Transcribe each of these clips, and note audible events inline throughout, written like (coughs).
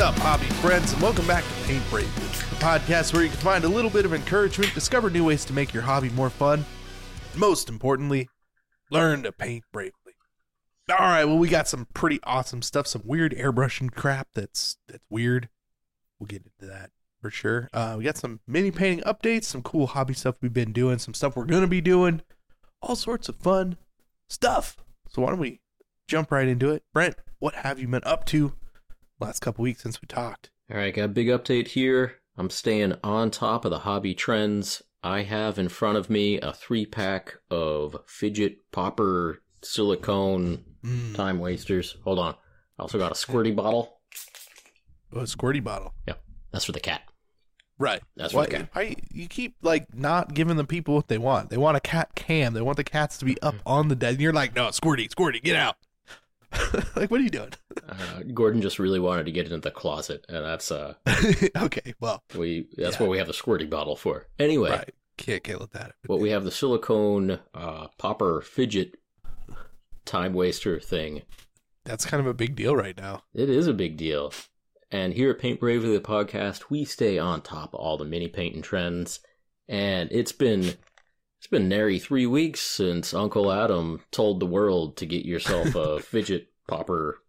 Up, hobby friends, and welcome back to Paint Bravely, the podcast where you can find a little bit of encouragement, discover new ways to make your hobby more fun, most importantly, learn to paint bravely. All right, well, we got some pretty awesome stuff, some weird airbrushing crap that's that's weird. We'll get into that for sure. Uh, we got some mini painting updates, some cool hobby stuff we've been doing, some stuff we're gonna be doing, all sorts of fun stuff. So why don't we jump right into it? Brent, what have you been up to last couple weeks since we talked? All right, got a big update here. I'm staying on top of the hobby trends. I have in front of me a three pack of fidget popper silicone Mm. time wasters. Hold on. I also got a squirty bottle. Oh, a squirty bottle. Yeah. That's for the cat. Right. That's Why, what I- I, you keep like not giving the people what they want. They want a cat cam. They want the cats to be up on the dead. And you're like, no, Squirty, Squirty, get out. (laughs) like, what are you doing? Uh, Gordon just really wanted to get into the closet, and that's uh (laughs) okay, well, we that's Yeah. what we have the squirty bottle for. Anyway, right. Can't get with that. what we have the silicone uh, popper fidget time waster thing. That's kind of a big deal right now. It is a big deal. And here at Paint Bravely, the podcast, we stay on top of all the mini painting trends. And it's been it's been nary three weeks since Uncle Atom told the world to get yourself a (laughs) fidget popper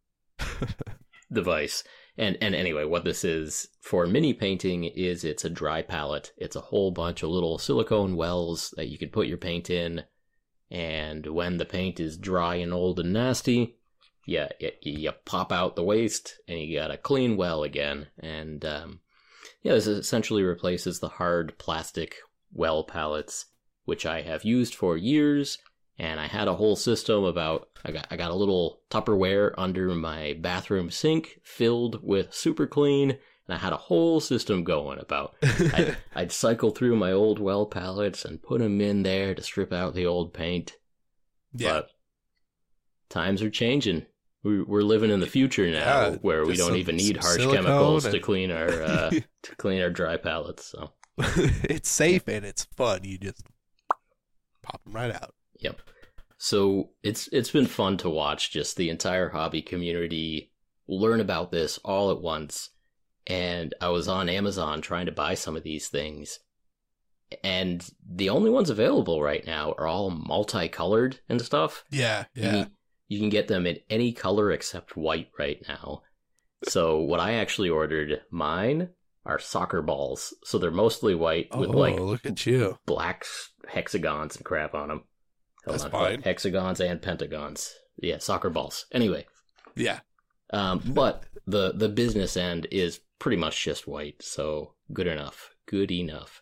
device. And and anyway, what this is for mini painting is it's a dry palette. It's a whole bunch of little silicone wells that you can put your paint in. And when the paint is dry and old and nasty, yeah, you, you pop out the waste and you got a clean well again. And um, yeah, this essentially replaces the hard plastic well palettes, which I have used for years. And I had a whole system about I got I got a little Tupperware under my bathroom sink filled with super clean, and I had a whole system going about (laughs) I'd, I'd cycle through my old well palettes and put them in there to strip out the old paint. yeah. But times are changing. We- We're living in the future now, Yeah, where we don't some- even need harsh chemicals to clean our uh, (laughs) to clean our dry palettes. So (laughs) it's safe and it's fun. You just pop them right out. Yep. So it's it's been fun to watch just the entire hobby community learn about this all at once. And I was on Amazon trying to buy some of these things. And the only ones available right now are all multicolored and stuff. Yeah, yeah. can- You can get them in any color except white right now. So what I actually ordered, mine are soccer balls. So they're mostly white Oh, with like look at you. black hexagons and crap on them. That's fine. Hexagons and pentagons. Yeah, soccer balls. Anyway, Yeah. um, but the the business end is pretty much just white, so good enough. Good enough.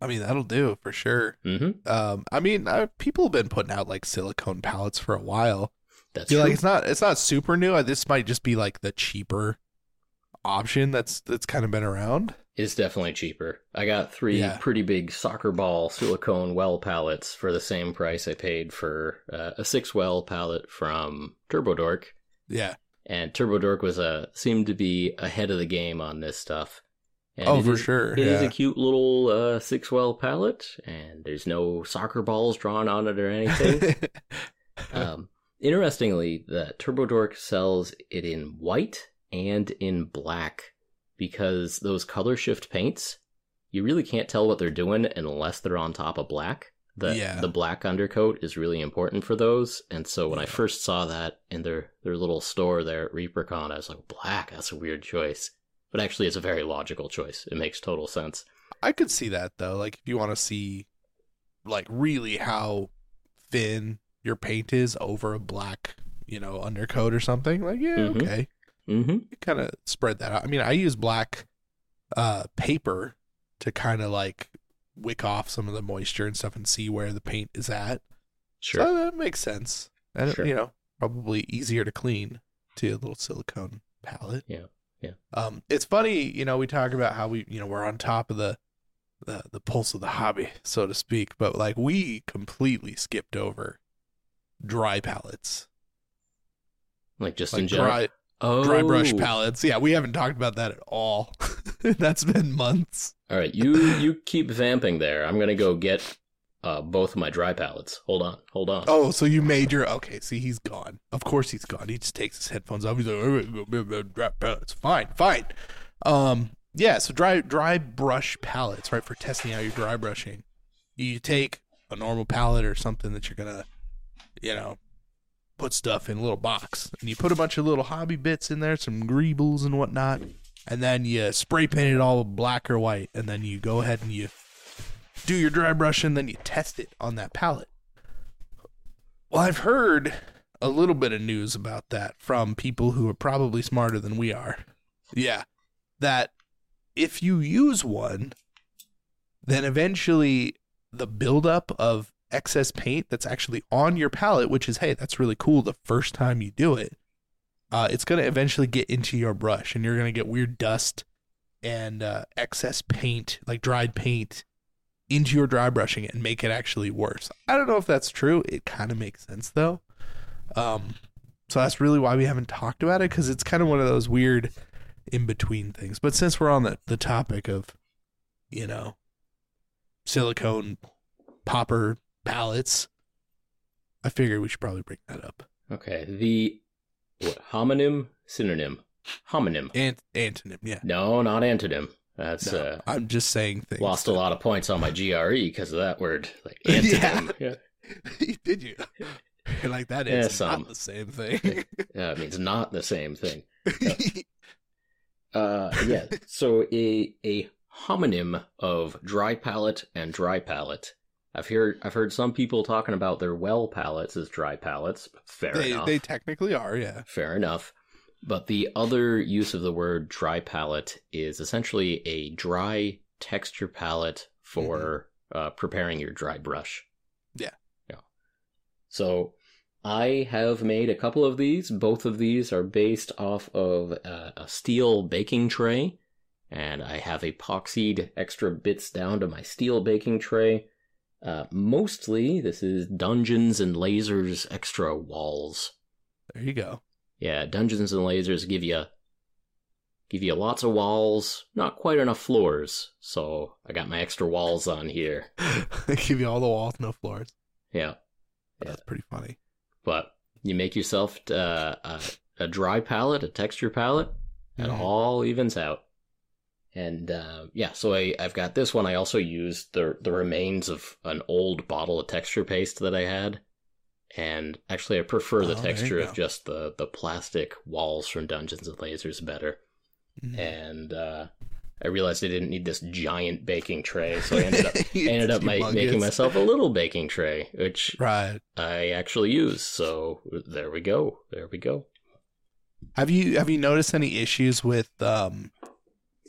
I mean, that'll do for sure. Mm-hmm. Um, I mean, uh, people have been putting out like silicone palettes for a while. That's true. like it's not it's not super new. Uh, This might just be like the cheaper option that's that's kind of been around. It's definitely cheaper. I got three Yeah. pretty big soccer ball silicone well palettes for the same price I paid for uh, a six well palette from TurboDork. Yeah. And TurboDork was a seemed to be ahead of the game on this stuff. And oh, for is- sure. It is yeah. a cute little uh, six well palette, and there's no soccer balls drawn on it or anything. (laughs) um, interestingly, the TurboDork sells it in white and in black because those color shift paints, you really can't tell what they're doing unless they're on top of black. The Yeah. the black undercoat is really important for those, and so when I first saw that in their their little store there at ReaperCon, I was like, black, that's a weird choice. But actually, it's a very logical choice. It makes total sense. I could see that though. Like if you want to see like really how thin your paint is over a black, you know, undercoat or something, like yeah, Mhm. okay. Mm-hmm. Kind of spread that out. I mean, I use black uh paper to kind of like wick off some of the moisture and stuff and see where the paint is at. Sure. So that makes sense. And Sure. you know, probably easier to clean to a little silicone palette. Yeah, yeah. Um, it's funny, you know, we talk about how we, you know, we're on top of the the the pulse of the hobby, so to speak, but like we completely skipped over dry palettes, like just like in general. dry oh, dry brush palettes. Yeah, we haven't talked about that at all. (laughs) That's been months. All right, you you keep vamping there. I'm gonna go get uh, both of my dry palettes. Hold on, hold on. Oh, so you made your okay? See, he's gone. Of course, he's gone. He just takes his headphones off. He's like, "All right, go, go, go, dry pallets. Fine, fine. Um, yeah. So dry dry brush palettes, right? For testing out your dry brushing, you take a normal palette or something that you're gonna, you know, put stuff in a little box, and you put a bunch of little hobby bits in there, some greebles and whatnot, and then you spray paint it all black or white, and then you go ahead and you do your dry brush, and then you test it on that palette. Well, I've heard a little bit of news about that from people who are probably smarter than we are. Yeah. That if you use one, then eventually the buildup of excess paint that's actually on your palette, which is, hey, that's really cool the first time you do it, uh, it's going to eventually get into your brush and you're going to get weird dust and uh, excess paint, like dried paint, into your dry brushing and make it actually worse. I don't know if that's true. It kind of makes sense though. Um, so that's really why we haven't talked about it because it's kind of one of those weird in between things. But since we're on the, the topic of, you know, silicone popper palettes, I figured we should probably bring that up. Okay, the what, homonym synonym homonym. Ant- antonym, yeah. No, not antonym. That's No, uh, I'm just saying things. lost a lot of points on my GRE because of that word. Like (laughs) antonym. (laughs) yeah. Did you? You're (laughs) like that Yeah, some. not the same thing. Yeah, it means not the same thing. Uh, yeah. So a a homonym of dry palette and dry palette. I've heard I've heard some people talking about their well palettes as dry palettes. Fair they enough. they technically are, yeah. Fair enough. But the other use of the word dry palette is essentially a dry texture palette for uh, preparing your dry brush. Yeah. Yeah. So I have made a couple of these. Both of these are based off of a, a steel baking tray. And I have epoxied extra bits down to my steel baking tray. Uh, mostly, this is Dungeons and Lasers extra walls. There you go. Yeah, Dungeons and Lasers give you give you lots of walls, not quite enough floors. So I got my extra walls on here. they (laughs) give you all the walls, no floors. Yeah, Yeah. That's pretty funny. but you make yourself uh, a, a dry palette, a texture palette, and Mhm. all evens out. And uh, yeah, so I, I've got this one. I also used the the remains of an old bottle of texture paste that I had. And actually, I prefer the Oh, texture of just the, the plastic walls from Dungeons and Lasers better. Mhm. and uh, I realized I didn't need this giant baking tray, so I ended up (laughs) ended up (laughs) humongous. making myself a little baking tray, which Right. I actually use. So there we go, there we go. Have you have you noticed any issues with um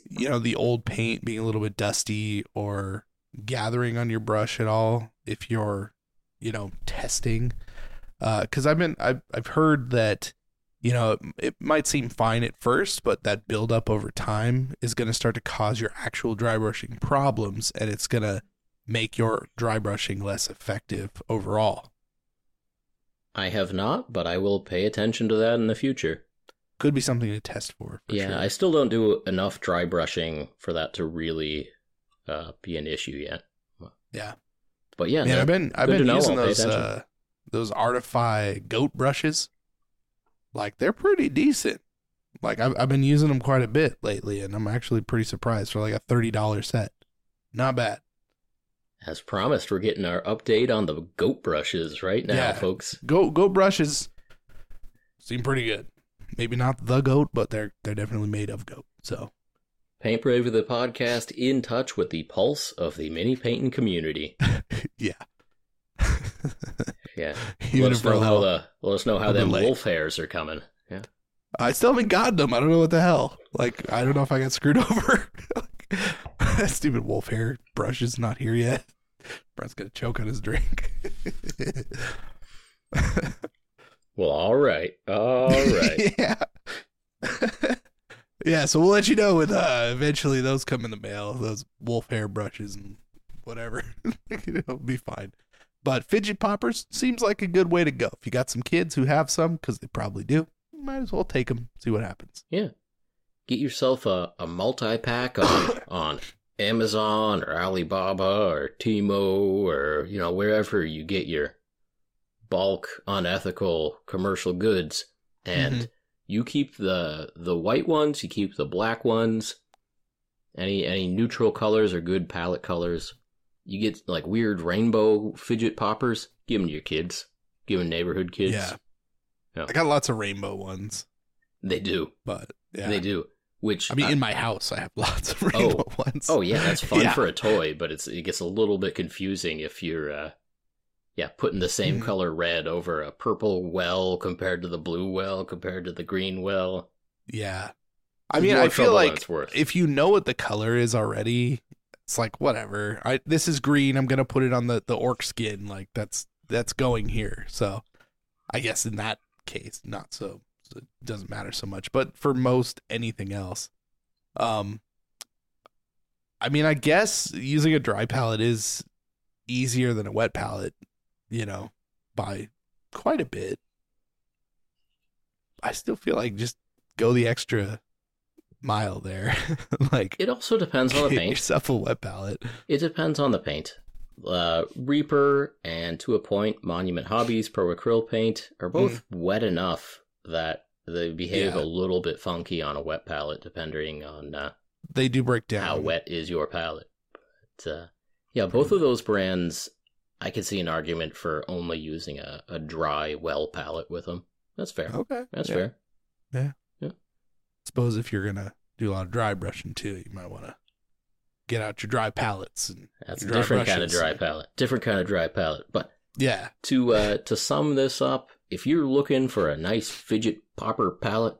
you know the old paint being a little bit dusty or gathering on your brush at all if you're you know testing uh cuz I've been I've I've heard that you know it, it might seem fine at first but that buildup over time is going to start to cause your actual dry brushing problems and it's going to make your dry brushing less effective overall I have not, but I will pay attention to that in the future. Could be something to test for, for yeah, sure. I still don't do enough dry brushing for that to really uh, be an issue yet. yeah But yeah, Man, no, I've been I've been using those uh, those Artify goat brushes. Like they're pretty decent. Like I've I've been using them quite a bit lately, and I'm actually pretty surprised for like a thirty dollar set. Not bad. as promised, we're getting our update on the goat brushes right now, Yeah. folks. Goat goat brushes seem pretty good. Maybe not the goat, but they're they're definitely made of goat. So Paint Brave the podcast in touch with the pulse of the mini painting community. (laughs) yeah. Yeah. (laughs) Even let us know how the let us know how them late. wolf hairs are coming. Yeah. I still haven't gotten them. I don't know what the hell. Like, I don't know if I got screwed (laughs) over. that stupid wolf hair brush is not here yet. Brent's gonna choke on his drink. Well, all right. All (laughs) right. yeah. (laughs) yeah, so we'll let you know when uh, eventually those come in the mail, those wolf hair brushes and whatever. (laughs) It'll be fine. But fidget poppers seems like a good way to go. If you got some kids who have some, because they probably do, you might as well take them, see what happens. Yeah, get yourself a, a multi pack on (coughs) on Amazon or Alibaba or Temu or, you know, wherever you get your bulk unethical commercial goods and Mhm. you keep the the white ones, you keep the black ones. Any any neutral colors or good palette colors. You get like weird rainbow fidget poppers, give them to your kids. Give them neighborhood kids. Yeah. Yeah. I got lots of rainbow ones, They do. but yeah. They do. Which I mean, in my house, I have (laughs) lots of rainbow ones. Oh yeah, that's fun (laughs) Yeah. for a toy, but it's it gets a little bit confusing if you're uh yeah, putting the same Mhm. color red over a purple well compared to the blue well compared to the green well. yeah. I mean, more I feel like if you know what the color is already, it's like whatever. I this is green. I'm gonna put it on the the orc skin. Like that's that's going here. So I guess in that case, not so. so it doesn't matter so much. But for most anything else, um, I mean, I guess using a dry palette is easier than a wet palette. You know, by quite a bit. I still feel like just go the extra mile there. (laughs) like it also depends on the paint. yourself a wet palette. It depends on the paint. Uh, Reaper and to a point, Monument Hobbies Pro Acryl Paint are both wet enough that they behave Yeah. a little bit funky on a wet palette, depending on uh, They do break down. how wet is your palette. But, uh, yeah, both of those brands, I could see an argument for only using a, a dry well palette with them. That's fair. Okay, That's fair. yeah. fair. Suppose if you're gonna do a lot of dry brushing too, you might want to get out your dry palettes and That's a different kind of dry palette. Different kind of dry palette. But yeah, to uh, to sum this up, if you're looking for a nice fidget popper palette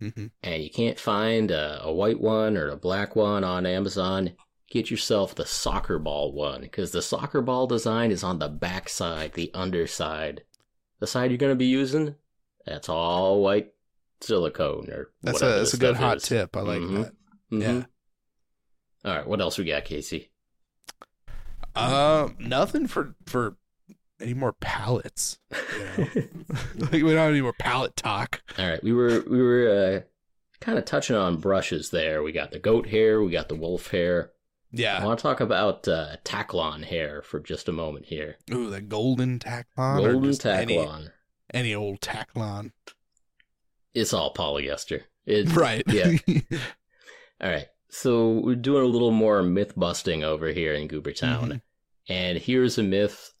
hmm and you can't find a, a white one or a black one on Amazon, get yourself the soccer ball one because the soccer ball design is on the back side, the underside. The side you're going to be using, that's all white silicone or that's a whatever that's a good stuff hot is. tip. I like Mhm. that. Mhm. Yeah. All right, what else we got, Casey? Um, nothing for for any more palettes. You know? like (laughs) (laughs) we don't have any more palette talk. All right, we were we were uh, kind of touching on brushes there. We got the goat hair, we got the wolf hair. I want to talk about uh, Taklon hair for just a moment here. Ooh, the golden taklon. Golden just Any, any old taklon. It's all polyester. It, Right. Yeah. (laughs) All right. So we're doing a little more myth busting over here in Goobertown. Mhm. And here's a myth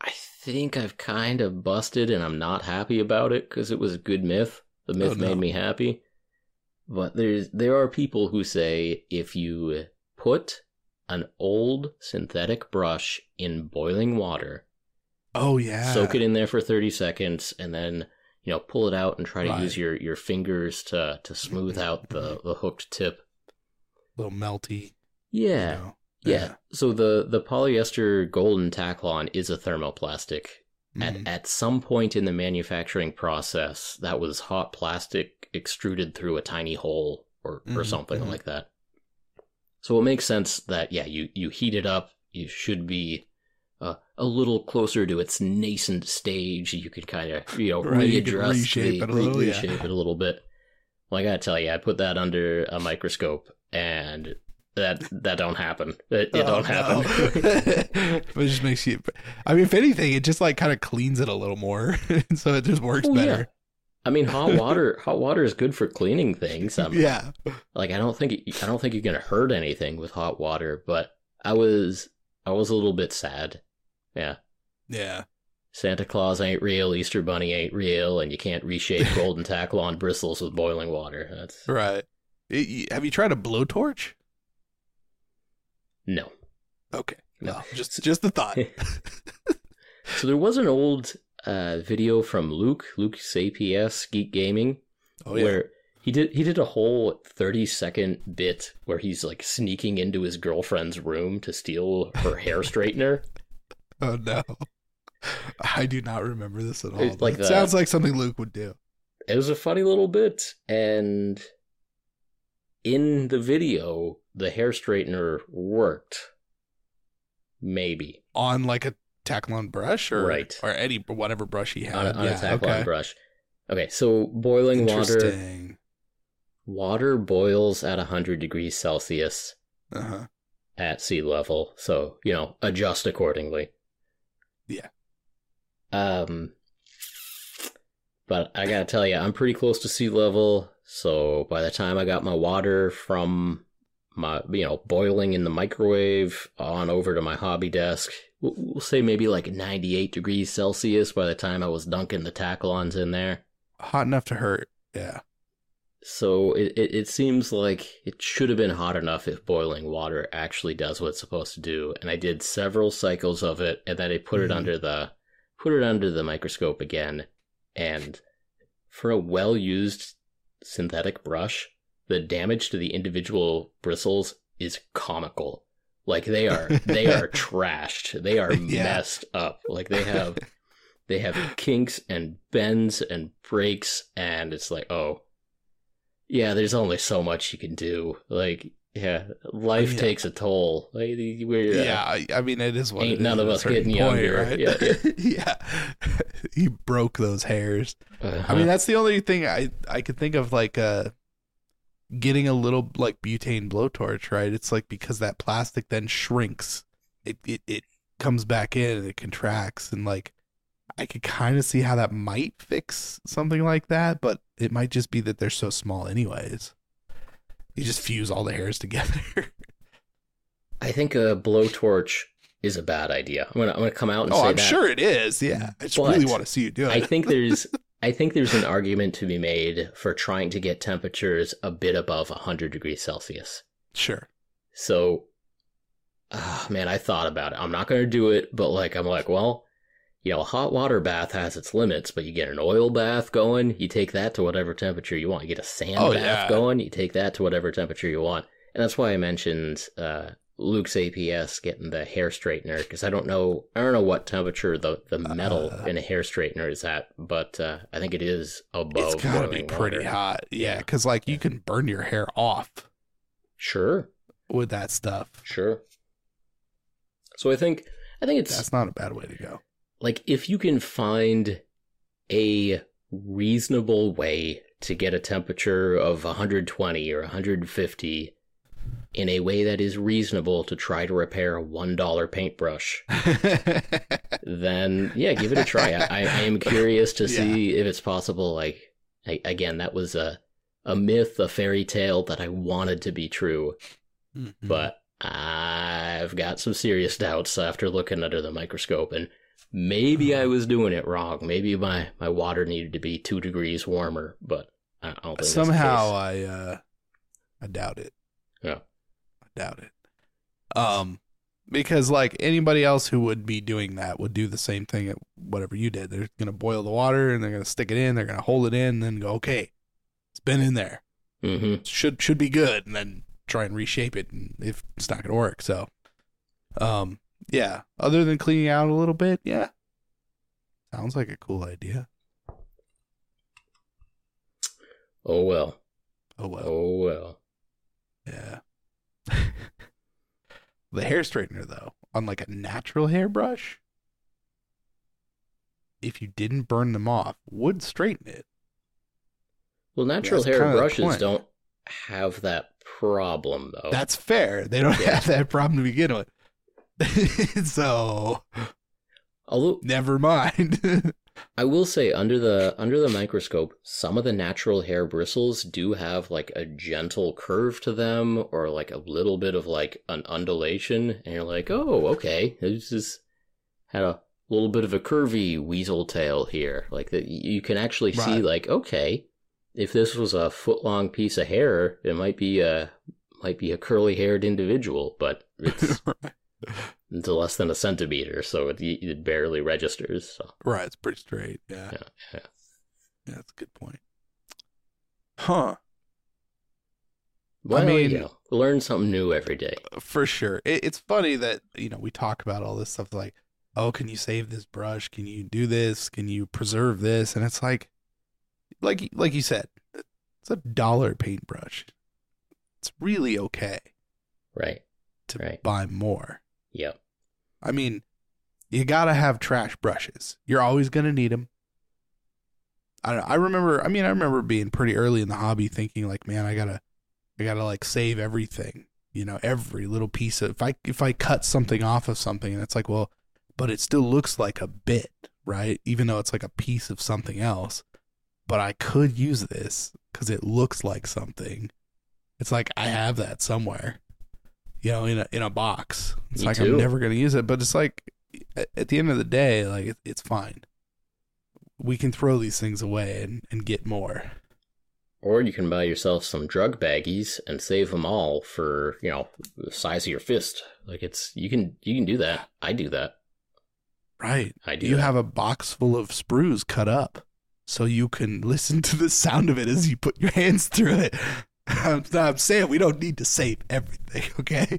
I think I've kind of busted and I'm not happy about it because it was a good myth. The myth Oh, no. made me happy. But there's there are people who say if you put an old synthetic brush in boiling water, oh yeah. soak it in there for 30 seconds and then you know pull it out and try to Right. use your your fingers to to smooth out the the hooked tip A little melty. you yeah know. yeah so the the polyester golden taklon is a thermoplastic Mhm. at at some point in the manufacturing process that was hot plastic extruded through a tiny hole or or Mhm, something mhm. like that so it makes sense that yeah you you heat it up you should be uh, a little closer to its nascent stage. You could kind of, you know, Right, you reshape the, it a little, re- yeah. it a little bit. Well, I gotta tell you, I put that under a microscope, and that that don't happen. It, it Oh, don't happen. no. (laughs) it just makes you. I mean, if anything, it just like kind of cleans it a little more, (laughs) so it just works Oh, better. I mean, hot water. (laughs) hot water is good for cleaning things. I'm, Yeah. Like, I don't think I don't think you're gonna hurt anything with hot water. But I was I was a little bit sad. Yeah. Yeah. Santa Claus ain't real, Easter Bunny ain't real, and you can't reshape (laughs) golden taklon bristles with boiling water. That's Right. It- have you tried a blowtorch? no. Okay. No. No, just just the thought. (laughs) So there was an old uh, video from Luke, Luke's APS Geek Gaming, Oh yeah. where he did he did a whole thirty second bit where he's like sneaking into his girlfriend's room to steal her hair straightener. (laughs) Oh no. I do not remember this at all. It's like it the- sounds like something Luke would do. It was a funny little bit, and in the video, the hair straightener worked. Maybe On like a Taklon brush or Right. or any whatever brush he had. on, on yeah, a Taklon okay. brush. Okay, so boiling water. Water boils at 100 degrees Celsius. Uh-huh. at sea level, so you know, adjust accordingly. Yeah. Um, but I gotta tell you, I'm pretty close to sea level. So by the time I got my water from my, you know, boiling in the microwave on over to my hobby desk, we'll, say maybe like 98 degrees Celsius by the time I was dunking the Taklons in there. Hot enough to hurt. Yeah. So it, it, it seems like it should have been hot enough if boiling water actually does what it's supposed to do. And I did several cycles of it, and then I put it Mhm. under the put it under the microscope again. And for a well used synthetic brush, the damage to the individual bristles is comical. Like they are they are (laughs) trashed. They are (laughs) Yeah. messed up. Like they have (laughs) they have kinks and bends and breaks and it's like, oh yeah, there's only so much you can do. Like, yeah, life Yeah. takes a toll. Like, we're, uh, Yeah, I, mean it is what Ain't none is of us getting younger. right? Yeah, yeah. he broke those hairs. uh-huh. I mean, that's the only thing I I could think of like uh getting a little like butane blowtorch, right? It's like because that plastic then shrinks. It it, it comes back in and it contracts and like I could kind of see how that might fix something like that, but it might just be that they're so small anyways. You just fuse all the hairs together. (laughs) I think a blowtorch is a bad idea. I'm gonna I'm gonna come out and oh, say I'm that. sure it is. Yeah. I just But really want to see you do it. I think there's (laughs) I think there's an argument to be made for trying to get temperatures a bit above 100 degrees Celsius. sure. So, ah, man, I thought about it. I'm not going to do it, but like, I'm like, well, you know, a hot water bath has its limits, but you get an oil bath going, you take that to whatever temperature you want. You get a sand Oh, bath yeah. going, you take that to whatever temperature you want. And that's why I mentioned uh, Luke's APS getting the hair straightener because I don't know, I don't know what temperature the the metal Uh. in a hair straightener is at, but uh, I think it is above. It's got to be pretty water. hot. Yeah, Yeah. because like you can burn your hair off Sure, with that stuff. sure. So I think I think it's That's not a bad way to go. like if you can find a reasonable way to get a temperature of 120 or 150 in a way that is reasonable to try to repair a $1 paintbrush (laughs) then yeah give it a try i, I am curious to (laughs) Yeah. see if it's possible like I, again that was a a myth a fairy tale that i wanted to be true Mhm. but I've got some serious doubts after looking under the microscope, and maybe I was doing it wrong. Maybe my, my water needed to be two degrees warmer, but I don't think somehow. I uh I doubt it. Yeah. I doubt it. Um because like anybody else who would be doing that would do the same thing at whatever you did. They're gonna boil the water and they're gonna stick it in, they're gonna hold it in, and then go, okay, it's been in there. Mhm. should should be good and then try and reshape it and if it's not gonna work so um yeah other than cleaning out a little bit yeah sounds like a cool idea Oh well. oh well Oh well. Yeah (laughs) the hair straightener though on like a natural hairbrush if you didn't burn them off would straighten it Well, natural that's hair brushes don't have that problem, though. that's fair they don't. Yeah. have that problem to begin with (laughs) so Although never mind (laughs) I will say, under the under the microscope, some of the natural hair bristles do have like a gentle curve to them, or like a little bit of like an undulation, and you're like, oh, okay, this is had a little bit of a curvy weasel tail here. Like that, you can actually see, like, okay, if this was a foot long piece of hair, it might be a might be a curly haired individual, but it's (laughs) it's less than a centimeter, so it, it barely registers. So. Right, it's pretty straight. Yeah. Yeah, yeah. Yeah, that's a good point. Huh. Well, mean- you know, learn something new every day. Uh, for sure. It, it's funny that, you know, we talk about all this stuff like, oh, can you save this brush? Can you do this? Can you preserve this? And it's like, like, like you said, it's a dollar paintbrush. It's really okay Right. to Right. buy more. Yep. I mean, you gotta have trash brushes. You're always gonna need them. I. I remember. I mean, I remember being pretty early in the hobby, thinking like, man, I gotta, I gotta like save everything You know, every little piece of if I if I cut something off of something and it's like, well, but it still looks like a bit, right? Even though it's like a piece of something else. But I could use this because it looks like something. It's like I have that somewhere, you know, in a in a box. It's Me like too. I'm never gonna use it, but it's like at at the end of the day, like it, it's fine. We can throw these things away and, and get more. Or you can buy yourself some drug baggies and save them all for, you know, the size of your fist. Like it's you can you can do that. I do that. Right. I do. You that. have a box full of sprues cut up so you can (laughs) listen to the sound of it as you put your hands through it. I'm, I'm saying we don't need to save everything, (laughs) okay?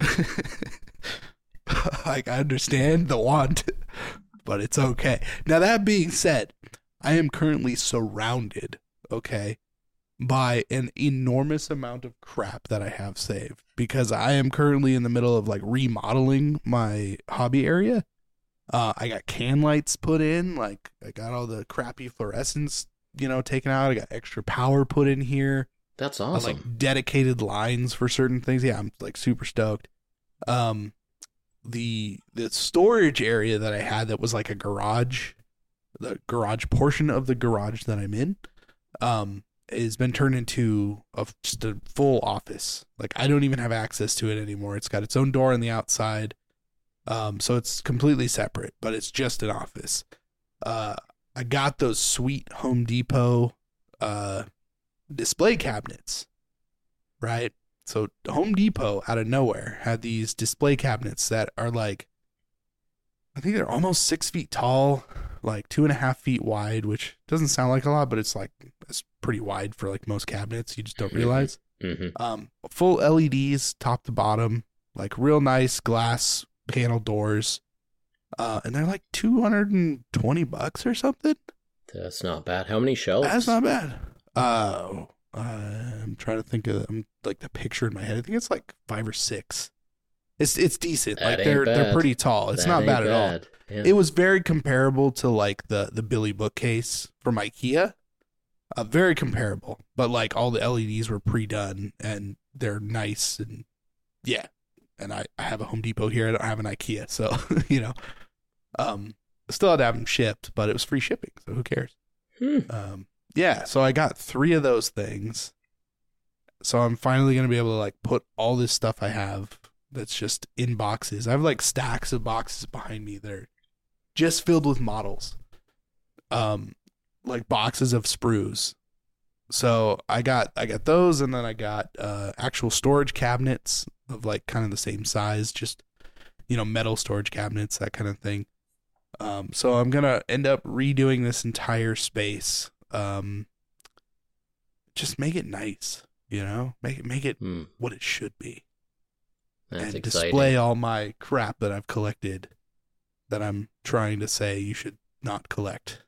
(laughs) like, I understand the want, (laughs) but it's okay. Now, that being said, I am currently surrounded, okay, by an enormous amount of crap that I have saved because I am currently in the middle of like remodeling my hobby area. Uh, I got can lights put in. Like I got all the crappy fluorescents, you know, taken out. I got extra power put in here. That's awesome. like dedicated lines for certain things. Yeah, I'm like super stoked. Um, the the storage area that I had that was like a garage, the garage portion of the garage that I'm in, um, has been turned into a just a full office. Like I don't even have access to it anymore. It's got its own door on the outside. Um, so it's completely separate, but it's just an office. Uh, I got those sweet Home Depot uh display cabinets, right? So Home Depot out of nowhere had these display cabinets that are like, I think they're almost six feet tall, like two and a half feet wide, which doesn't sound like a lot, but it's like it's pretty wide for like most cabinets. You just don't realize. hmm Um, full LEDs, top to bottom, like real nice glass panel doors. Uh, and they're like two hundred and twenty bucks or something. That's not bad. How many shelves? That's not bad. Uh, I'm trying to think of I'm like the picture in my head. I think it's like five or six. It's it's decent. That like they're they're pretty tall. It's That not ain't bad, at all. Yeah. It was very comparable to like the the Billy bookcase from IKEA. Uh, very comparable, but like all the LEDs were pre-done and they're nice and yeah. And I, I have a Home Depot here. I don't have an IKEA, so (laughs) you know, um, still had to have them shipped, but it was free shipping, so who cares? Hmm. Um, yeah, so I got three of those things. So I'm finally gonna be able to like put all this stuff I have that's just in boxes. I have like stacks of boxes behind me that are just filled with models. Um, like boxes of sprues. So I got I got those, and then I got uh, actual storage cabinets of like kind of the same size, just you know metal storage cabinets, that kind of thing. Um, so I'm gonna end up redoing this entire space. Um, just make it nice, you know, make it make it Hmm. what it should be, That's and exciting. display all my crap that I've collected. That I'm trying to say you should not collect.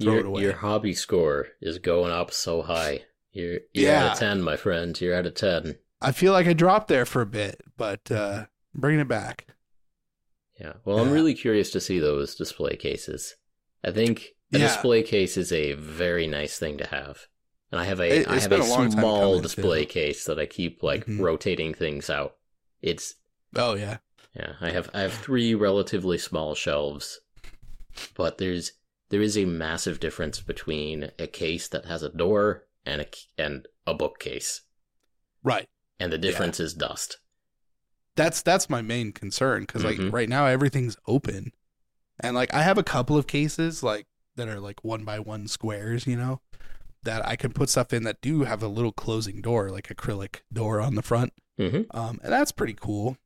Throw it your, away. your hobby score is going up so high. You're you're Yeah. at a ten, my friend. You're at a ten. I feel like I dropped there for a bit, but uh, bringing it back. Yeah. Well, I'm really curious to see those display cases. I think a Yeah. display case is a very nice thing to have. And I have a It- I have a a small display too. case that I keep like Mhm. rotating things out. It's Oh yeah, yeah, I have I have three relatively small shelves, but there's there is a massive difference between a case that has a door and a and a bookcase, right. and the difference is dust. That's that's my main concern because like Mhm. right now everything's open, and like I have a couple of cases like that are like one by one squares, you know, that I can put stuff in that do have a little closing door, like acrylic door on the front. hmm Um, and that's pretty cool.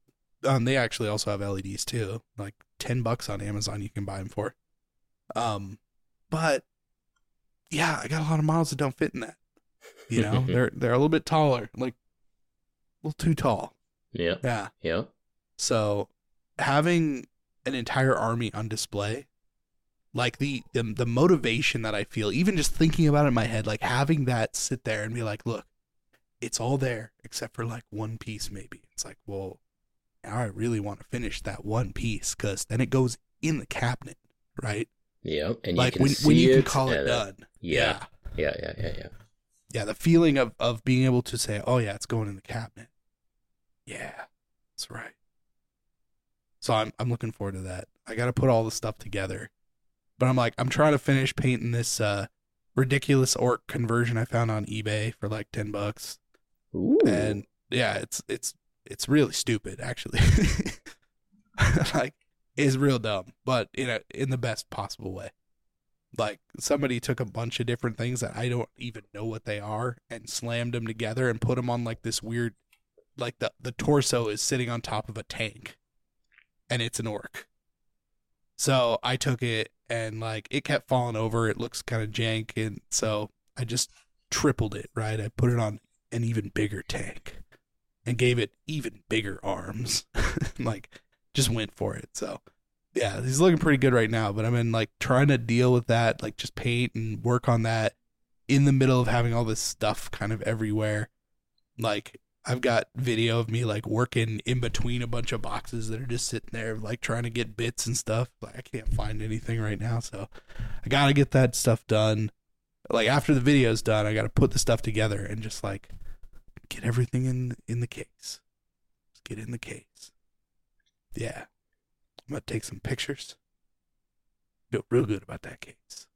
Um, they actually also have LEDs too, like ten bucks on Amazon you can buy them for. Um, but yeah, I got a lot of models that don't fit in that. You know, (laughs) they're they're a little bit taller, like a little too tall. Yeah, Yeah. yeah. So having an entire army on display, like the, the the motivation that I feel, even just thinking about it in my head, like having that sit there and be like, look, it's all there except for like one piece, maybe. It's like, well, now I really want to finish that one piece because then it goes in the cabinet, right? Yeah, and like you can when see when you can call it uh, done. Yeah, yeah, yeah, yeah, yeah. yeah. The feeling of of being able to say, oh yeah, it's going in the cabinet. Yeah, that's right. So I'm I'm looking forward to that. I got to put all the stuff together, but I'm like I'm trying to finish painting this uh, ridiculous orc conversion I found on eBay for like ten bucks, Ooh. and yeah, it's it's it's really stupid actually. (laughs) like it's real dumb, but in a in the best possible way. Like somebody took a bunch of different things that I don't even know what they are and slammed them together and put them on like this weird like the the torso is sitting on top of a tank and it's an orc. So I took it and like it kept falling over. It looks kind of jank and so I just tripled it, right? I put it on an even bigger tank and gave it even bigger arms. (laughs) like just went for it. So yeah, he's looking pretty good right now, but I'm in like trying to deal with that, like just paint and work on that in the middle of having all this stuff kind of everywhere. Like I've got video of me like working in between a bunch of boxes that are just sitting there, like trying to get bits and stuff. Like I can't find anything right now, so I gotta get that stuff done. Like after the video's done, I gotta put the stuff together and just like get everything in in the case. Just get in the case. Yeah, I'm gonna take some pictures. Feel real good about that case.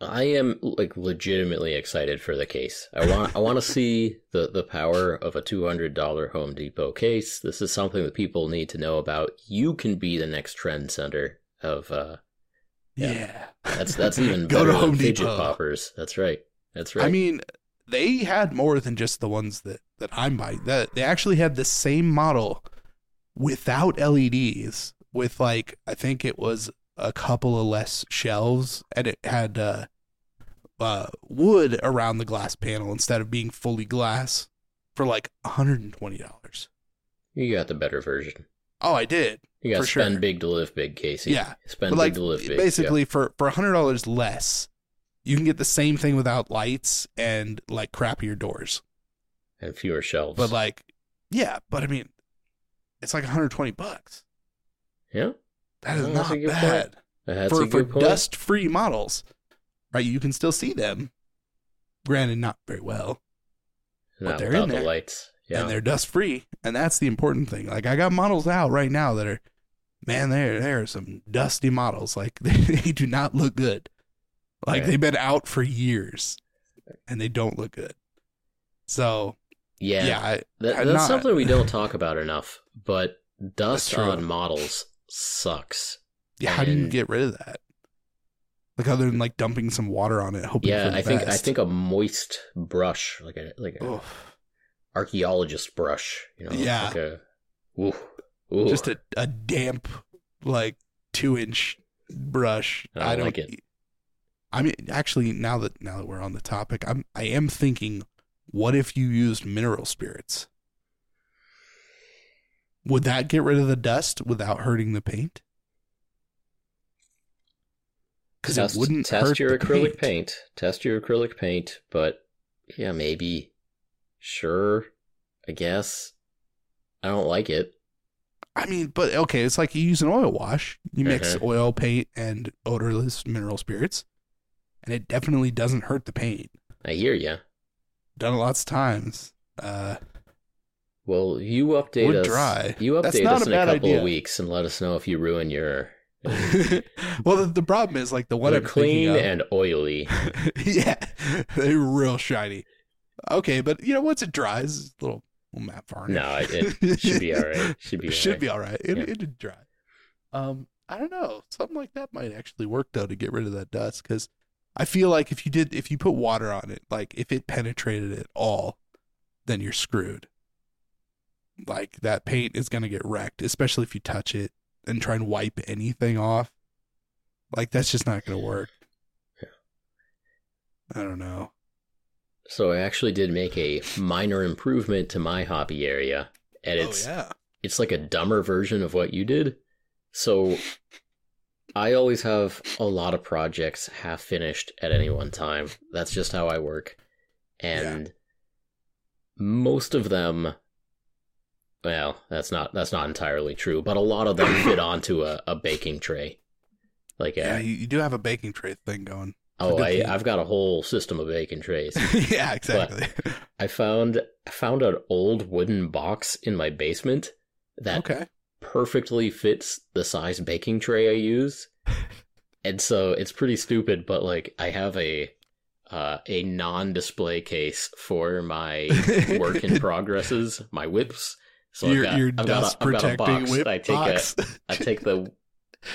I am like legitimately excited for the case. I want I want to see the the power of a two hundred dollar Home Depot case. This is something that people need to know about. You can be the next trend center of. uh Yeah, Yeah. That's that's (laughs) even Go better to Home Depot. poppers. That's right. That's right. I mean, they had more than just the ones that that I'm buying. That they actually had the same model without LEDs, with like I think it was a couple of less shelves, and it had uh, uh, wood around the glass panel instead of being fully glass for like $120. you got the better version. Oh, I did. You got to spend sure. big to live big, Casey. Yeah. spend but big to live big. basically for for $100 less, you can get the same thing without lights and like crappier doors. and fewer shelves. But like, yeah, but I mean, it's like 120 bucks. yeah, That is Oh, that's not a bad for for dust free models. Right, you can still see them. Granted, not very well, Not they're without in the there. lights. Yeah, and they're dust free, and that's the important thing. Like I got models out right now that are, man, there there are some dusty models. Like (laughs) they, do not look good. Like Okay. they've been out for years, and they don't look good. So yeah. yeah, I, That, that's not- something we don't talk about enough. But (laughs) dust true. on models sucks. yeah. How do you get rid of that? Like other than like dumping some water on it, hoping Yeah, for the I think I think a moist brush, like a like a archaeologist brush, you know, Yeah. like a ooh, ooh. just a, a damp like two inch brush. I don't like it. I mean, actually, now that now that we're on the topic, I'm I am thinking, what if you used mineral spirits? Would that get rid of the dust without hurting the paint? Because it test, wouldn't test hurt your acrylic paint. Test your acrylic paint, but yeah, maybe. Sure, I guess. I don't like it. I mean, but okay, it's like you use an oil wash. You mix Mhm. oil, paint, and odorless mineral spirits, and it definitely doesn't hurt the paint. I hear ya. Done it lots of times. Uh, Well, you update Would us. dry. You That's update not us a in a bad couple idea. of weeks and let us know if you ruin (laughs) your. well, the, the problem is like the one They're I'm clean and oily. (laughs) yeah, they're real shiny. Okay, but you know once it dries, it's a little, little matte varnish. No, it, it (laughs) should be all right. Should be. It all should right. be all right. It Yeah. it'd dry. Um, I don't know. Something like that might actually work though to get rid of that dust because I feel like if you did, if you put water on it, like if it penetrated at all, then you're screwed. Like that paint is gonna get wrecked, especially if you touch it and try and wipe anything off. Like that's just not gonna work. Yeah. I don't know. So I actually did make a minor improvement to my hobby area, and oh, it's oh yeah. it's like a dumber version of what you did. So I always have a lot of projects half finished at any one time. That's just how I work. And most of them well, that's not that's not entirely true, but a lot of them fit (coughs) onto a, a baking tray. Like a, Yeah, you, you do have a baking tray thing going. Oh, I. I've got a whole system of baking trays. (laughs) yeah, exactly. I found I found an old wooden box in my basement that okay. perfectly fits the size baking tray I use. (laughs) And so it's pretty stupid, but like I have a uh, a non-display case for my work in (laughs) progresses, my whips. So your I've got, your I've dust protecting box. whip I take box. a I (laughs) take the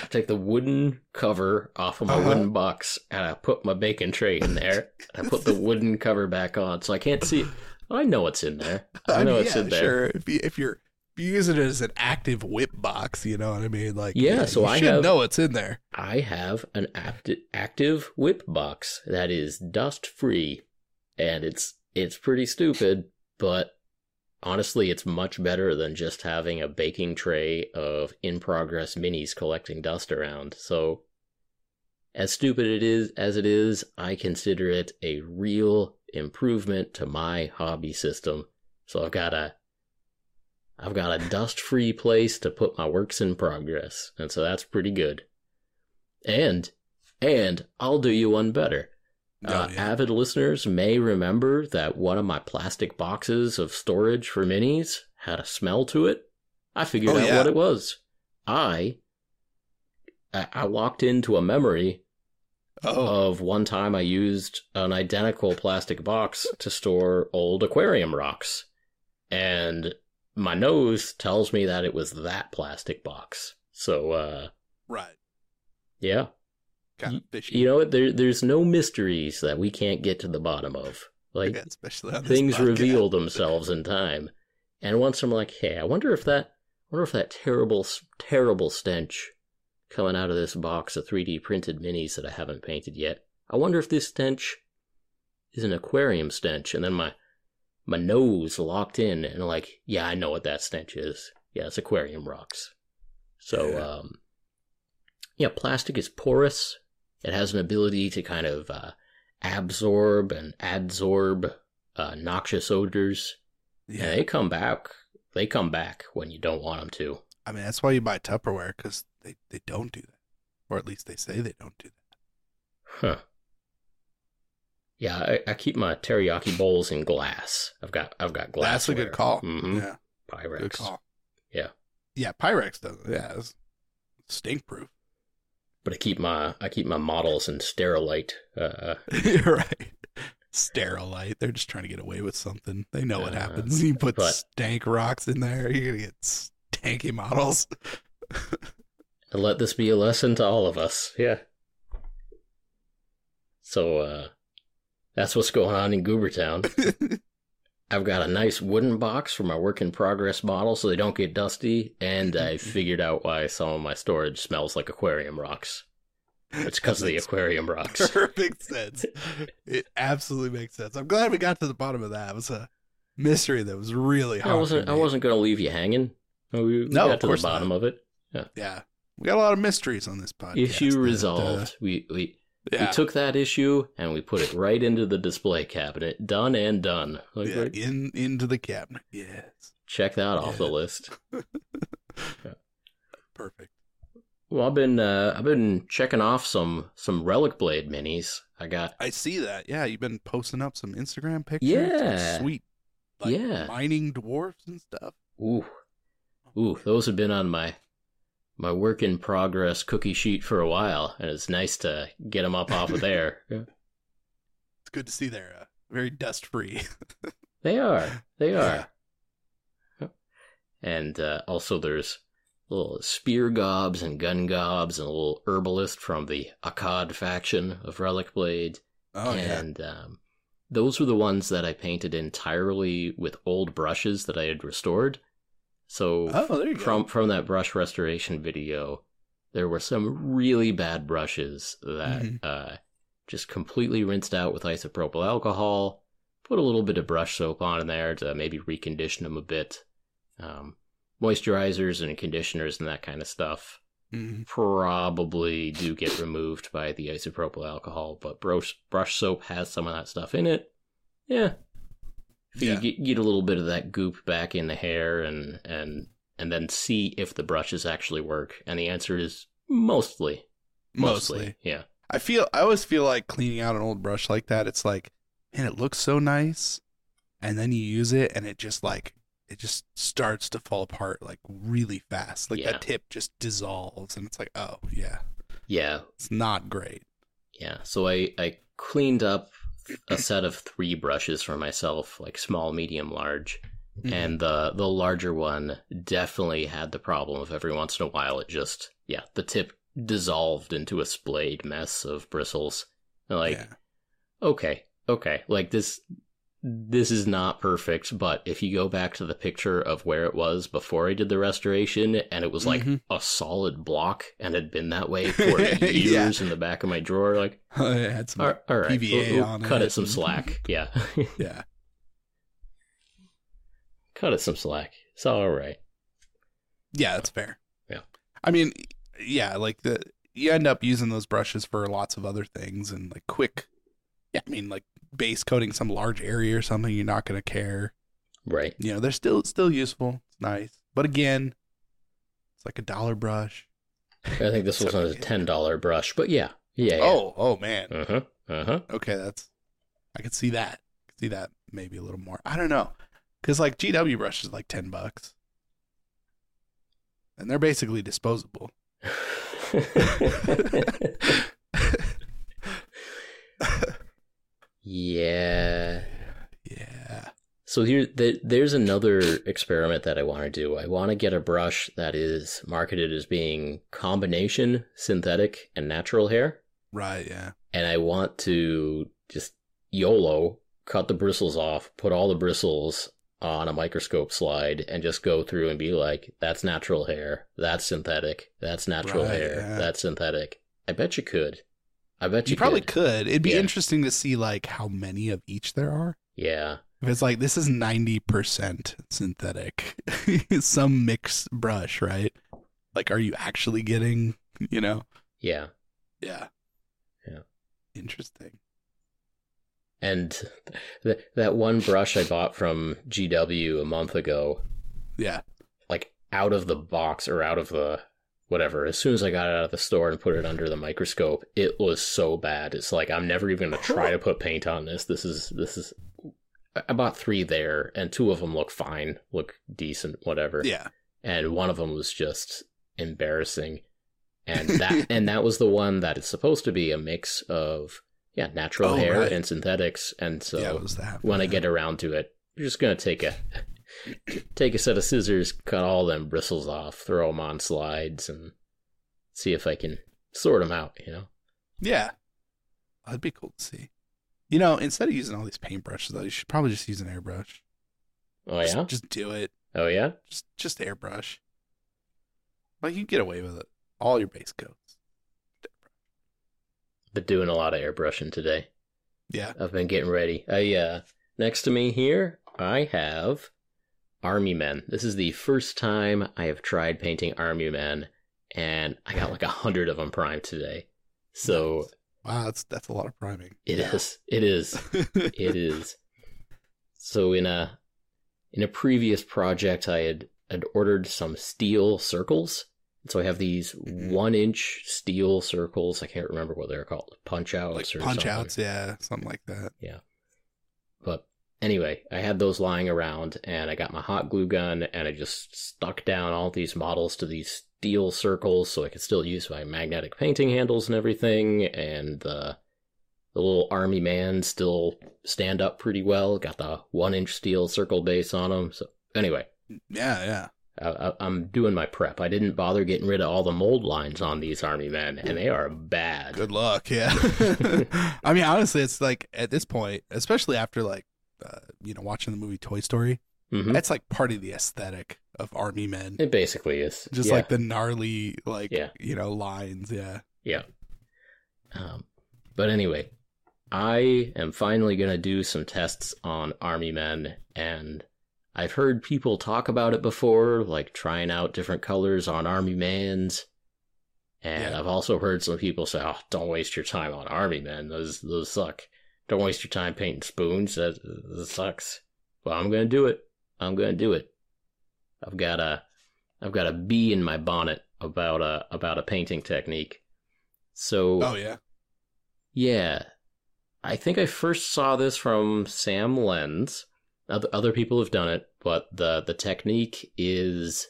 I take the wooden cover off of my Uh-huh. wooden box and I put my bacon tray in there. and I put the wooden cover back on so I can't see it. I know what's in there. (laughs) I know mean, it's yeah, in there. Sure, if you if you're if you use it as an active whip box, you know what I mean. Like Yeah, so you I should have- know what's in there. I have an act- active whip box that is dust free, and it's it's pretty stupid, but honestly, it's much better than just having a baking tray of in progress minis collecting dust around. So, as stupid it is as it is, I consider it a real improvement to my hobby system. So I've got a I've got a dust free place to put my works in progress, and so that's pretty good. And, and I'll do you one better. Uh, Oh, yeah. Avid listeners may remember that one of my plastic boxes of storage for minis had a smell to it. I figured Oh, out yeah. what it was. I, I I walked into a memory oh, of one time I used an identical plastic box to store old aquarium rocks. And my nose tells me that it was that plastic box. So, uh, right. yeah. Kind of fishy. You know what? There, there's no mysteries that we can't get to the bottom of. Like, Yeah, especially things reveal themselves in time. And once I'm like, hey, I wonder if that, I wonder if that terrible, terrible stench coming out of this box of 3D printed minis that I haven't painted yet. I wonder if this stench is an aquarium stench. And then my, my nose locked in and like, yeah, I know what that stench is. Yeah, it's aquarium rocks. So, Yeah. um, yeah, plastic is porous. It has an ability to kind of, uh, absorb and adsorb uh, noxious odors. Yeah. And they come back. They come back when you don't want them to. I mean, that's why you buy Tupperware because they, they don't do that, or at least they say they don't do that. Huh. Yeah, I, I keep my teriyaki bowls in glass. I've got I've got glass. That's a good call. hmm Yeah, Pyrex. good call. Yeah. yeah. Pyrex does. Yeah, stink proof. But I keep my I keep my models in sterilite. Uh, (laughs) right. Sterilite. They're just trying to get away with something. They know what Uh, happens. You put but- stank rocks in there, you're gonna get stanky models. (laughs) and let this be a lesson to all of us. Yeah. So uh, that's what's going on in Goobertown. (laughs) I've got a nice wooden box for my work in progress models so they don't get dusty, and I figured out why some of my storage smells like aquarium rocks. It's because of the aquarium rocks. (laughs) Perfect sense. It absolutely makes sense. I'm glad we got to the bottom of that. It was a mystery that was really I hard. wasn't. I wasn't going to leave you hanging. We, we No, got of to the bottom not. of it. Yeah, yeah, we got a lot of mysteries on this podcast. Issue that, uh, resolved. we we yeah, we took that issue and we put it right into the display cabinet. Done and done. Like, yeah, like, in into the cabinet. Yes, check that off the Yeah. list. (laughs) perfect. Well, I've been uh, I've been checking off some some Relicblade minis. I got I see that. Yeah, you've been posting up some Instagram pictures. Yeah. sweet. Like Yeah. mining dwarfs and stuff. ooh ooh those have been on my my work in progress cookie sheet for a while, and it's nice to get them up off of there. (laughs) Yeah. It's good to see they're uh, very dust free. (laughs) They are. They Yeah. are. And uh, also, there's little spear gobs and gun gobs, and a little herbalist from the Akkad faction of Relicblade. oh yeah. and um, those were the ones that I painted entirely with old brushes that I had restored. So Oh, from go. from that brush restoration video, there were some really bad brushes that Mhm. uh, just completely rinsed out with isopropyl alcohol. Put a little bit of brush soap on in there to maybe recondition them a bit. Um, moisturizers and conditioners and that kind of stuff Mhm. probably do get removed by the isopropyl alcohol, but brush brush soap has some of that stuff in it. Yeah. If you get, get a little bit of that goop back in the hair and and and then see if the brushes actually work, and the answer is mostly, mostly, Mostly. yeah. I feel I always feel like cleaning out an old brush like that. It's like, man, it looks so nice, and then you use it, and it just like it just starts to fall apart like really fast. Like Yeah. that tip just dissolves, and it's like, oh yeah, Yeah, it's not great. yeah. So I I cleaned up a set of three brushes for myself, like small, medium, large. Mhm. And the the larger one definitely had the problem of every once in a while it just yeah, the tip dissolved into a splayed mess of bristles. Like yeah. okay, okay, like this this is not perfect, but if you go back to the picture of where it was before I did the restoration and it was like Mhm. a solid block and had been that way (laughs) for Yeah. years in the back of my drawer like (laughs) it had some, all all right, PVA we'll- we'll cut it it some slack. (laughs) Yeah. yeah. cut it some slack. It's all right. Yeah, that's fair. Yeah. I mean, yeah, like the you end up using those brushes for lots of other things and like quick. Yeah, I mean, like base coating some large area or something, you're not gonna care. Right. You know, they're still still useful. It's nice, but again, it's like a dollar brush. I think this (laughs) So- was a ten dollar brush, but yeah, yeah. yeah. Oh, oh man. Uh huh. Uh huh. Okay, that's I could see that. I could see that maybe a little more. I don't know, because like GW brush is like ten bucks, and they're basically disposable. (laughs) (laughs) yeah. Yeah. So here, th- there's another experiment that I want to do. I want to get a brush that is marketed as being combination synthetic and natural hair, Right. Yeah. and I want to just YOLO cut the bristles off, put all the bristles on a microscope slide, and just go through and be like, "That's natural hair. That's synthetic. That's natural Right, hair. yeah. That's synthetic." I bet you could. I bet you, You probably could. could. It'd be Yeah. interesting to see like how many of each there are. Yeah. If it's like this is ninety percent synthetic, (laughs) some mixed brush, right? Like, are you actually getting? You know? Yeah. Yeah. Yeah. Interesting. And th- that one brush I bought from GW a month ago, Yeah. like out of the box or out of the whatever, as soon as I got it out of the store and put it under the microscope, it was so bad. It's like I'm never even gonna try to put paint on this. This is this is. I bought three there, and two of them look fine, look decent, whatever. Yeah. and one of them was just embarrassing and (laughs) that and that was the one that is supposed to be a mix of yeah natural Oh, hair right. and synthetics and so yeah. Was that. when i get around to it i'm just gonna take a take a set of scissors cut all them bristles off throw them on slides and see if i can sort them out you know Yeah. That'd be cool to see. You know, instead of using all these paintbrushes, though, you should probably just use an airbrush. oh Just- yeah Just, do it. oh yeah Just just airbrush. Like you can get away with it. All your base coats. been doing a lot of airbrushing today Yeah. I've been getting ready. I uh next to me here, I have Army Men. This is the first time I have tried painting Army Men, and I got like a hundred of them primed today. So Wow, that's that's a lot of priming. it is, it is, (laughs) it is. So in a in a previous project, I had had ordered some steel circles. So I have these mm-hmm. one inch steel circles. I can't remember what they're called, punch outs like or punch something. outs, yeah, something like that. Yeah. But anyway, I had those lying around and I got my hot glue gun and I just stuck down all these models to these steel circles so I could still use my magnetic painting handles and everything. And the, the little army man still stand up pretty well. Got the one inch steel circle base on them. So anyway, Yeah, yeah. I, I, I'm doing my prep. I didn't bother getting rid of all the mold lines on these army men and they are bad. Good luck. Yeah. (laughs) (laughs) I mean, honestly, it's like at this point, especially after like, uh, you know, watching the movie Toy Story, Mhm. that's like part of the aesthetic of army men. It basically is. Just Yeah. like the gnarly, like, Yeah. you know, lines. Yeah. Yeah. Um, but anyway, I am finally going to do some tests on Army Men, and I've heard people talk about it before, like trying out different colors on Army Mans. And Yeah. I've also heard some people say, "Oh, don't waste your time on Army Men; those those suck. Don't waste your time painting spoons. That, that sucks." Well, I'm going to do it. I'm going to do it. I've got a, I've got a bee in my bonnet about a about a painting technique. So Oh, yeah. Yeah. I think I first saw this from Sam Lenz. Other, other people have done it, but the, the technique is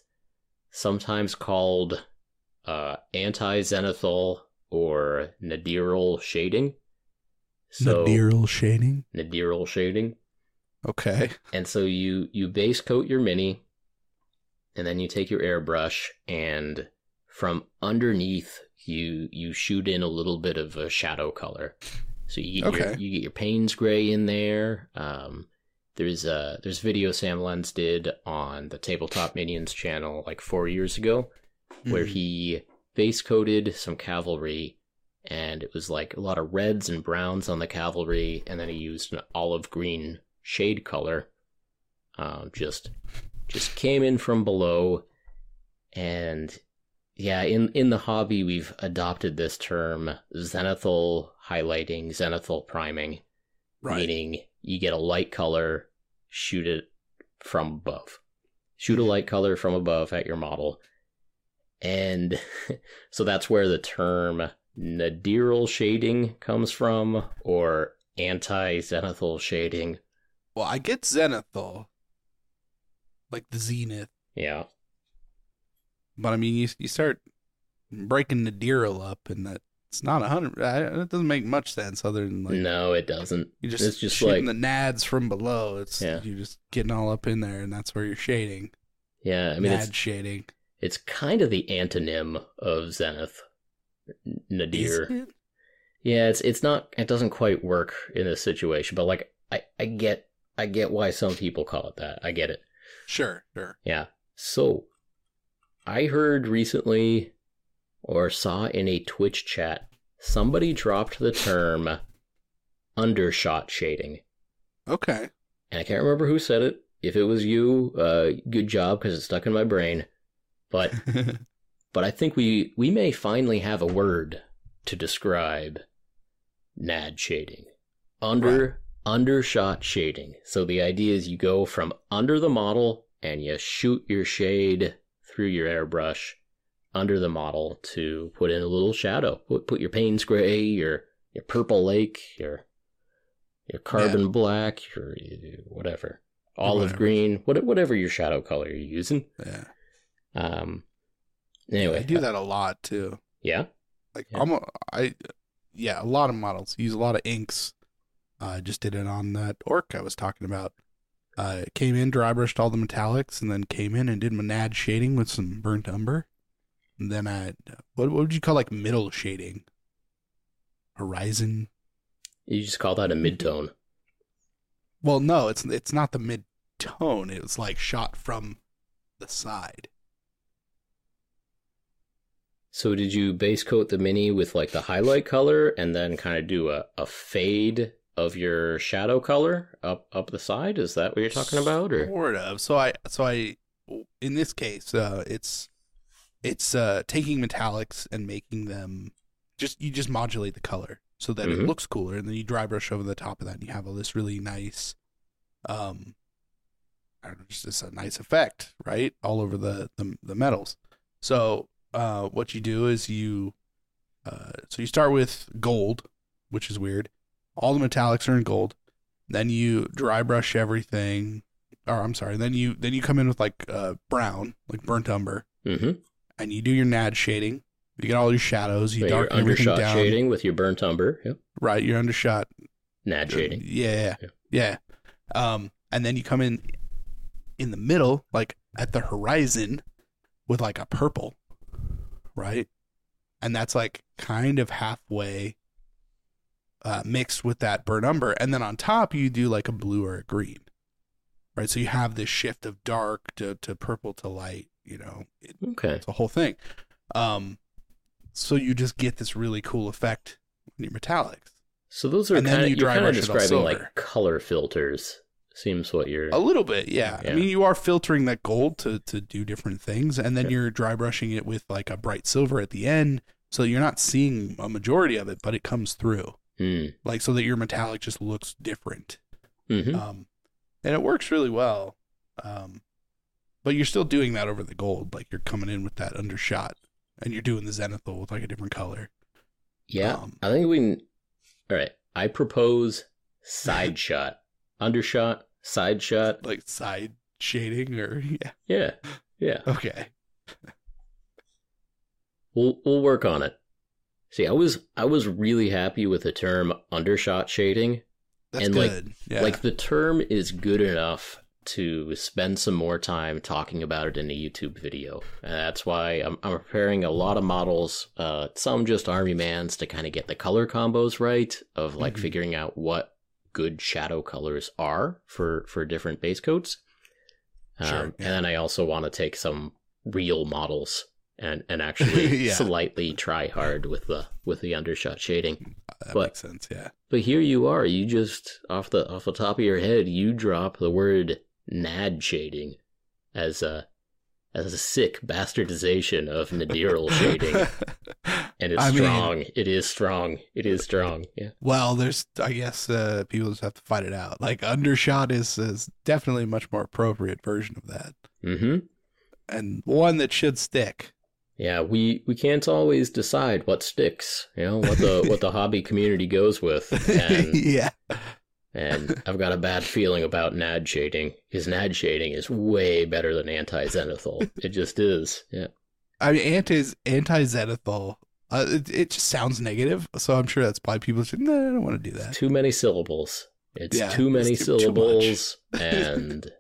sometimes called uh, anti-zenithal or nadiral shading. So Nadiral shading. nadiral shading. Okay. And so you you base coat your mini, and then you take your airbrush and from underneath you you shoot in a little bit of a shadow color. So you get your, Okay. you get your Payne's gray in there. Um, there's a there's video Sam Lenz did on the Tabletop Minions channel like four years ago, where Mhm. he base coated some cavalry and it was like a lot of reds and browns on the cavalry and then he used an olive green shade color um, just just came in from below and yeah in in the hobby we've adopted this term zenithal highlighting zenithal priming right. meaning you get a light color, shoot it from above. Shoot a light color from above at your model. And (laughs) so that's where the term nadiral shading comes from, or anti zenithal shading. Well, I get zenithal, like the zenith, Yeah. but I mean, you you start breaking Nadiral up, and that it's not a hundred. It doesn't make much sense other than like no, it doesn't. you just it's just shooting like- the nads from below. It's Yeah. you're just getting all up in there, and that's where you're shading. Yeah, I mean, Nad it's, shading. it's kind of the antonym of zenith. Nadir. It? Yeah, it's it's not it doesn't quite work in this situation, but like I, I get I get why some people call it that. I get it. Sure, sure. Yeah. So I heard recently or saw in a Twitch chat somebody dropped the term undershot shading. Okay. And I can't remember who said it. If it was you, uh good job because it's stuck in my brain. But (laughs) but I think we we may finally have a word to describe NAD shading. Under undershot shading. So the idea is you go from under the model and you shoot your shade through your airbrush under the model to put in a little shadow. Put put your Payne's gray, your your purple lake, your your carbon black, your whatever. Olive whatever. green, what, whatever your shadow color you're using. yeah. Um anyway, I do that a lot too. Yeah. Like Yeah. I'm a, I yeah, a lot of models use a lot of inks. Uh, I just did it on that orc I was talking about. Uh, came in, dry brushed all the metallics, and then came in and did monad shading with some burnt umber. And then I, what, what would you call like middle shading? Horizon. You just call that a midtone. Well, no, it's it's not the mid tone. It was like shot from the side. So did you base coat the mini with like the highlight color and then kind of do a, a fade of your shadow color up up the side? Is that what you're talking about? Or Sort of. So I so I in this case, uh, it's it's uh, taking metallics and making them just you just modulate the color so that it Mhm. looks cooler, and then you dry brush over the top of that, and you have all this really nice, um, I don't know, just, just a nice effect, right, all over the the, the metals. So uh, what you do is you uh, so you start with gold, which is weird. All the metallics are in gold. Then you dry brush everything or I'm sorry, then you then you come in with like uh brown, like burnt umber, mm-hmm. and you do your nad shading. You get all your shadows, you so your darken everything down. shading with your burnt umber. Yep. Right, your undershot. Nad shading. Yeah, Yeah. yeah. Um, and then you come in in the middle, like at the horizon, with like a purple, right? And that's like kind of halfway uh, mixed with that burnt umber, and then on top you do like a blue or a green, right? So you have this shift of dark to to purple to light. You know, it, Okay. it's a whole thing. Um, so you just get this really cool effect in your metallics. So those are And kind of you you're kind of brush it all describing like color filters. Seems what you're. A little bit, yeah. Yeah. I mean, you are filtering that gold to to do different things, and then Yeah. you're dry brushing it with like a bright silver at the end, so you're not seeing a majority of it, but it comes through, Mm. like so that your metallic just looks different, hmm um, and it works really well. Um, but you're still doing that over the gold, like you're coming in with that undershot, and you're doing the zenithal with like a different color. Yeah, um, I think we. can All right. I propose (laughs) side shot, undershot, side shot. Like side shading or (laughs) yeah. Yeah, yeah. Okay. We'll we'll work on it. See, I was I was really happy with the term undershot shading. That's And, like- yeah. Like the term is good enough to spend some more time talking about it in a YouTube video. And that's why I'm, I'm preparing a lot of models, uh, some just army mans to kind of get the color combos right of like Mhm. figuring out what good shadow colors are for, for different base coats. Um, Sure, And then I also want to take some real models and, and (laughs) actually Yeah. slightly try hard with the with the undershot shading. that but- makes sense. Yeah. But here you are, you just off the off the top of your head, you drop the word nad shading as a a sick bastardization of nadiral (laughs) shading. And it's I mean- strong. it is strong. It is strong. Yeah. Well, there's, I guess, uh, people just have to fight it out. Like undershot is is definitely a much more appropriate version of that, Mm-hmm. and one that should stick. Yeah, we, we can't always decide what sticks, you know, what the what the (laughs) hobby community goes with. (laughs) And yeah. And (laughs) I've got a bad feeling about nad shading. Because nad shading is way better than anti zenithal. It just is. Yeah. I mean, anti anti zenithal. Uh, it, it just sounds negative, so I'm sure that's why people say, "No, I don't want to do that." too many syllables. It's Yeah, too many it's too- too syllables, (laughs) and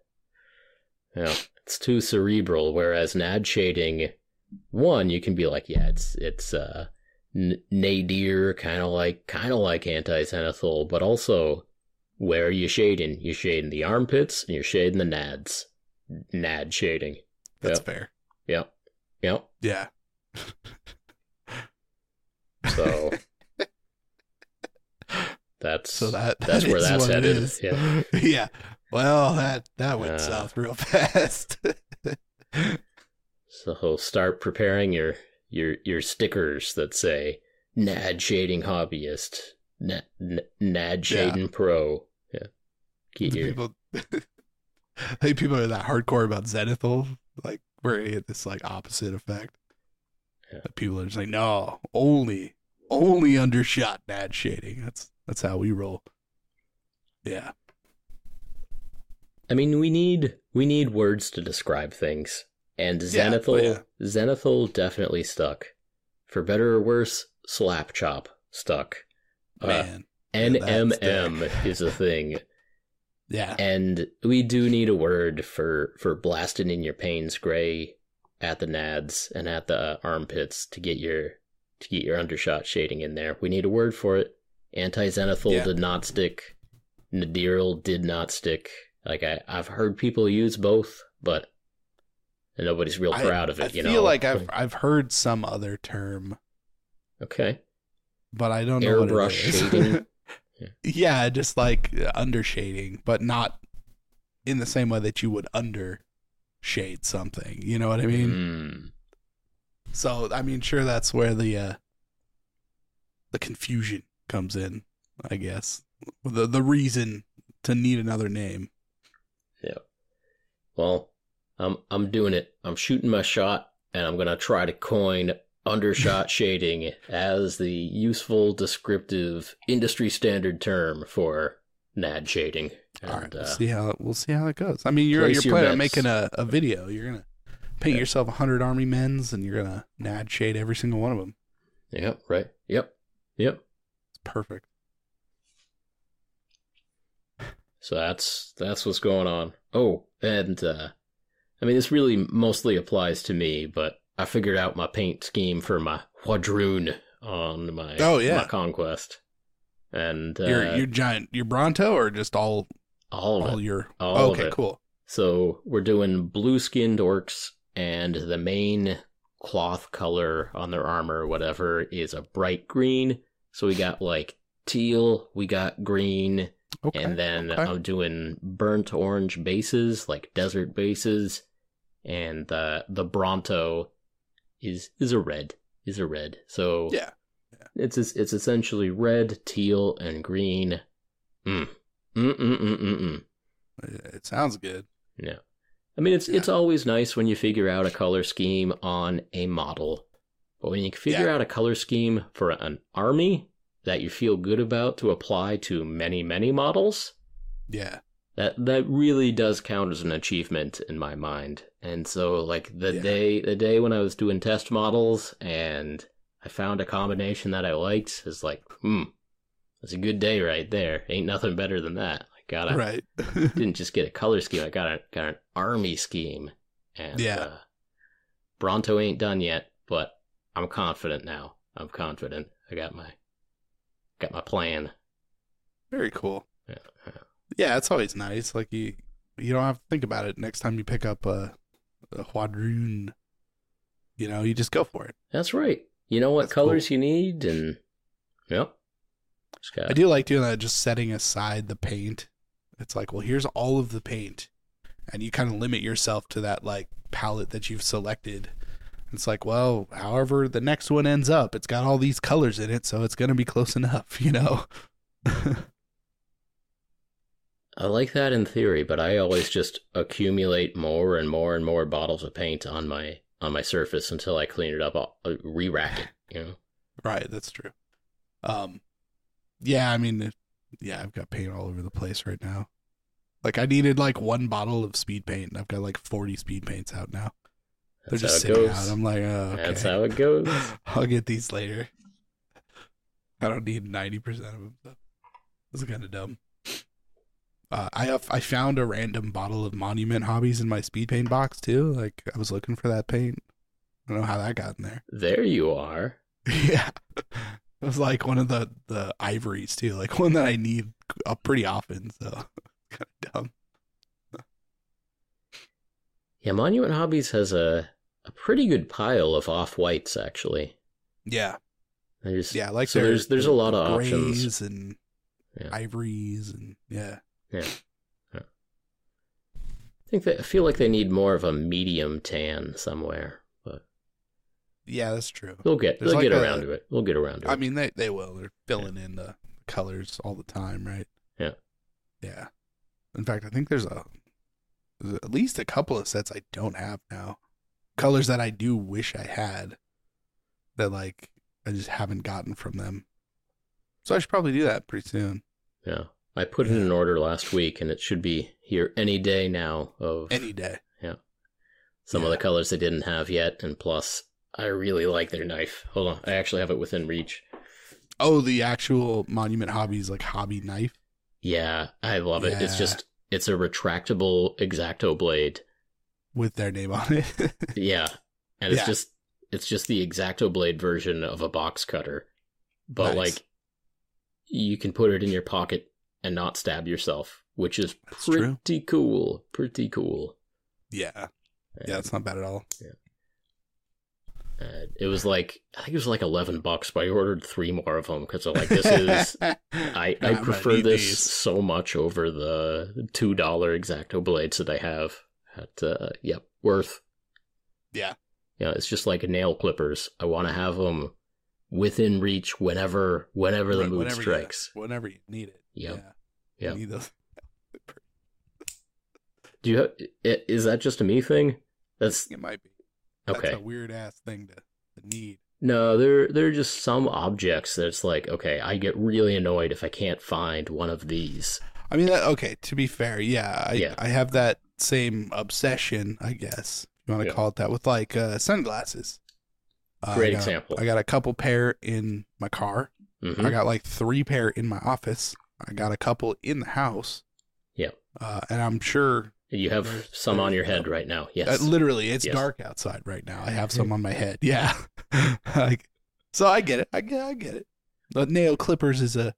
you know, it's too cerebral. Whereas nad shading, one you can be like, yeah, it's it's uh, n- nadir, kind of like kind of like anti zenithal, but also where are you shading? You shading the armpits, and you're shading the nads. Nad shading. That's Yep. fair. Yep. Yep. Yeah. So (laughs) that's So that that's that that's what it headed. Yeah. (laughs) yeah. Well, that that went Uh. south real (laughs) fast. So start preparing your your your stickers that say Nad Shading Hobbyist, Nad, Nad Shading Pro. Yeah, your people, (laughs) I think people are that hardcore about Zenithal, like where you get this like opposite effect. Yeah. People are just like, no, only, only undershot nad shading. That's that's how we roll. Yeah, I mean, we need we need words to describe things, and Yeah, Zenithal yeah. Zenithal definitely stuck. For better or worse, Slap Chop stuck. Uh, man. NMM (laughs) is a thing. Yeah, And we do need a word for for blasting in your Payne's gray at the nads and at the uh, armpits to get your to get your undershot shading in there. We need a word for it. Anti zenithal Yeah. did not stick. Nadiral did not stick. Like I, I've heard people use both, but nobody's real I- proud of it. I you feel know, like I've (laughs) I've heard some other term, okay. But I don't know what it Airbrush shading? (laughs) yeah, just like uh, under shading, but not in the same way that you would under shade something. You know what I mean? Mm. So I mean, sure, that's where the uh, the confusion comes in. I guess the the reason to need another name. Yeah. Well, I'm I'm doing it. I'm shooting my shot, and I'm gonna try to coin undershot shading as the useful, descriptive, industry standard term for nad shading. And, All right, we'll uh, see how we'll see how it goes. I mean, you're you're planning on making a, a video. You're gonna paint Yeah. yourself a hundred army men's, and you're gonna nad shade every single one of them. yep, right. Yep, yep. It's perfect. So that's that's what's going on. Oh, and uh, I mean, this really mostly applies to me, but I figured out my paint scheme for my W'adrhŭn on my Oh, yeah. my conquest, and uh, your your giant your Bronto or just all all of all it. your All of okay cool So we're doing blue skinned orcs, and the main cloth color on their armor, or whatever, is a bright green. So we got like teal, we got green, okay and then okay. I'm doing burnt orange bases, like desert bases, and the the Bronto is is a red, is a red. So yeah it's it's essentially red, teal, and green. Mm. Mm mm mm mm mm. it sounds good Yeah. I mean, it's it's always nice when you figure out a color scheme on a model, but when you figure Yeah. out a color scheme for an army, that you feel good about to apply to many, many models, Yeah. That that really does count as an achievement in my mind. And so like the Yeah. day the day when I was doing test models and I found a combination that I liked is like, hmm, that's a good day right there. Ain't nothing better than that. I got a Right. (laughs) didn't just get a color scheme. I got a got an army scheme, and Yeah. uh, Bronto ain't done yet, but I'm confident now. I'm confident. I got my got my plan. Very cool. Yeah, yeah. Yeah, it's always nice. Like you, you don't have to think about it next time you pick up a, a W'adrhŭn. You know, you just go for it. That's right. You know what That's colors you need, and got I do like doing that. Just setting aside the paint. It's like, well, here's all of the paint, and you kind of limit yourself to that like palette that you've selected. It's like, well, however the next one ends up, it's got all these colors in it, so it's gonna be close (laughs) enough, you know. (laughs) I like that in theory, but I always just accumulate more and more and more bottles of paint on my on my surface until I clean it up. I'll I'll re-rack it. You know. Right, that's true. Um, yeah, I mean, yeah, I've got paint all over the place right now. Like, I needed like one bottle of speed paint, and I've got like forty speed paints out now. They're just how it sitting goes. out. I'm like, oh, okay. That's how it goes. (laughs) I'll get these later. I don't need ninety percent of them. Is kind of dumb. Uh, I have, I found a random bottle of Monument Hobbies in my speed paint box too. Like I was looking for that paint. I don't know how that got in there. (laughs) There you are. yeah, it was like one of the the ivories too, like one that I need uh, pretty often. So (laughs) kind of dumb. Yeah, Monument Hobbies has a a pretty good pile of off whites actually. Yeah, There's yeah, like so there's there's a lot of options. and Yeah. ivories and yeah. I think that I feel like they need more of a medium tan somewhere, but Yeah, that's true. they'll get There's they'll like get a- around to it. We'll get around to it. I mean, they they will. They're filling in the colors all the time, right? Yeah. Yeah. In fact, I think there's a there's at least a couple of sets I don't have now. Colors that I do wish I had that like I just haven't gotten from them. So I should probably do that pretty soon. yeah, I put in an order last week, and it should be here any day now. Of Any day. Yeah. Some of the colors they didn't have yet, and plus, I really like their knife. Hold on, I actually have it within reach. Oh, the actual Monument Hobbies like hobby knife. Yeah, I love it. It's just it's a retractable exacto blade. with their name on it. (laughs) Yeah, and it's Yeah. just it's just the exacto blade version of a box cutter, but Nice. like you can put it in your pocket and not stab yourself, which is That's true. pretty cool. Pretty cool. yeah. Yeah, it's not bad at all. Uh, it was like I think it was like eleven bucks, but I ordered three more of them because I'm like, this is (laughs) I I prefer this these. so much over the two dollar exacto blades that I have at uh, yep worth. Yeah. Yeah, it's just like nail clippers. I want to have them within reach whenever whenever the Right, mood whenever strikes. You, whenever you need it. Yep. Yeah. Yep. You need those. (laughs) Do you? have, Is that just a me thing? That's It might be. That's okay. a weird ass thing to, to need. No, there there are just some objects that's like, okay, I get really annoyed if I can't find one of these. I mean, okay. To be fair, yeah, I, Yeah. I have that same obsession, I guess you want to Yeah. call it that, with like uh, sunglasses. Uh, Great I got- example. I got a couple pair in my car. Mhm. I got like three pair in my office. I got a couple in the house. Yeah. Uh, and I'm sure, You have some on your head right now. Yes. uh, literally, it's Yes. dark outside right now. I have some (laughs) on my head. (laughs) Yeah. like, so I get it. I get. I get it. The nail clippers is a,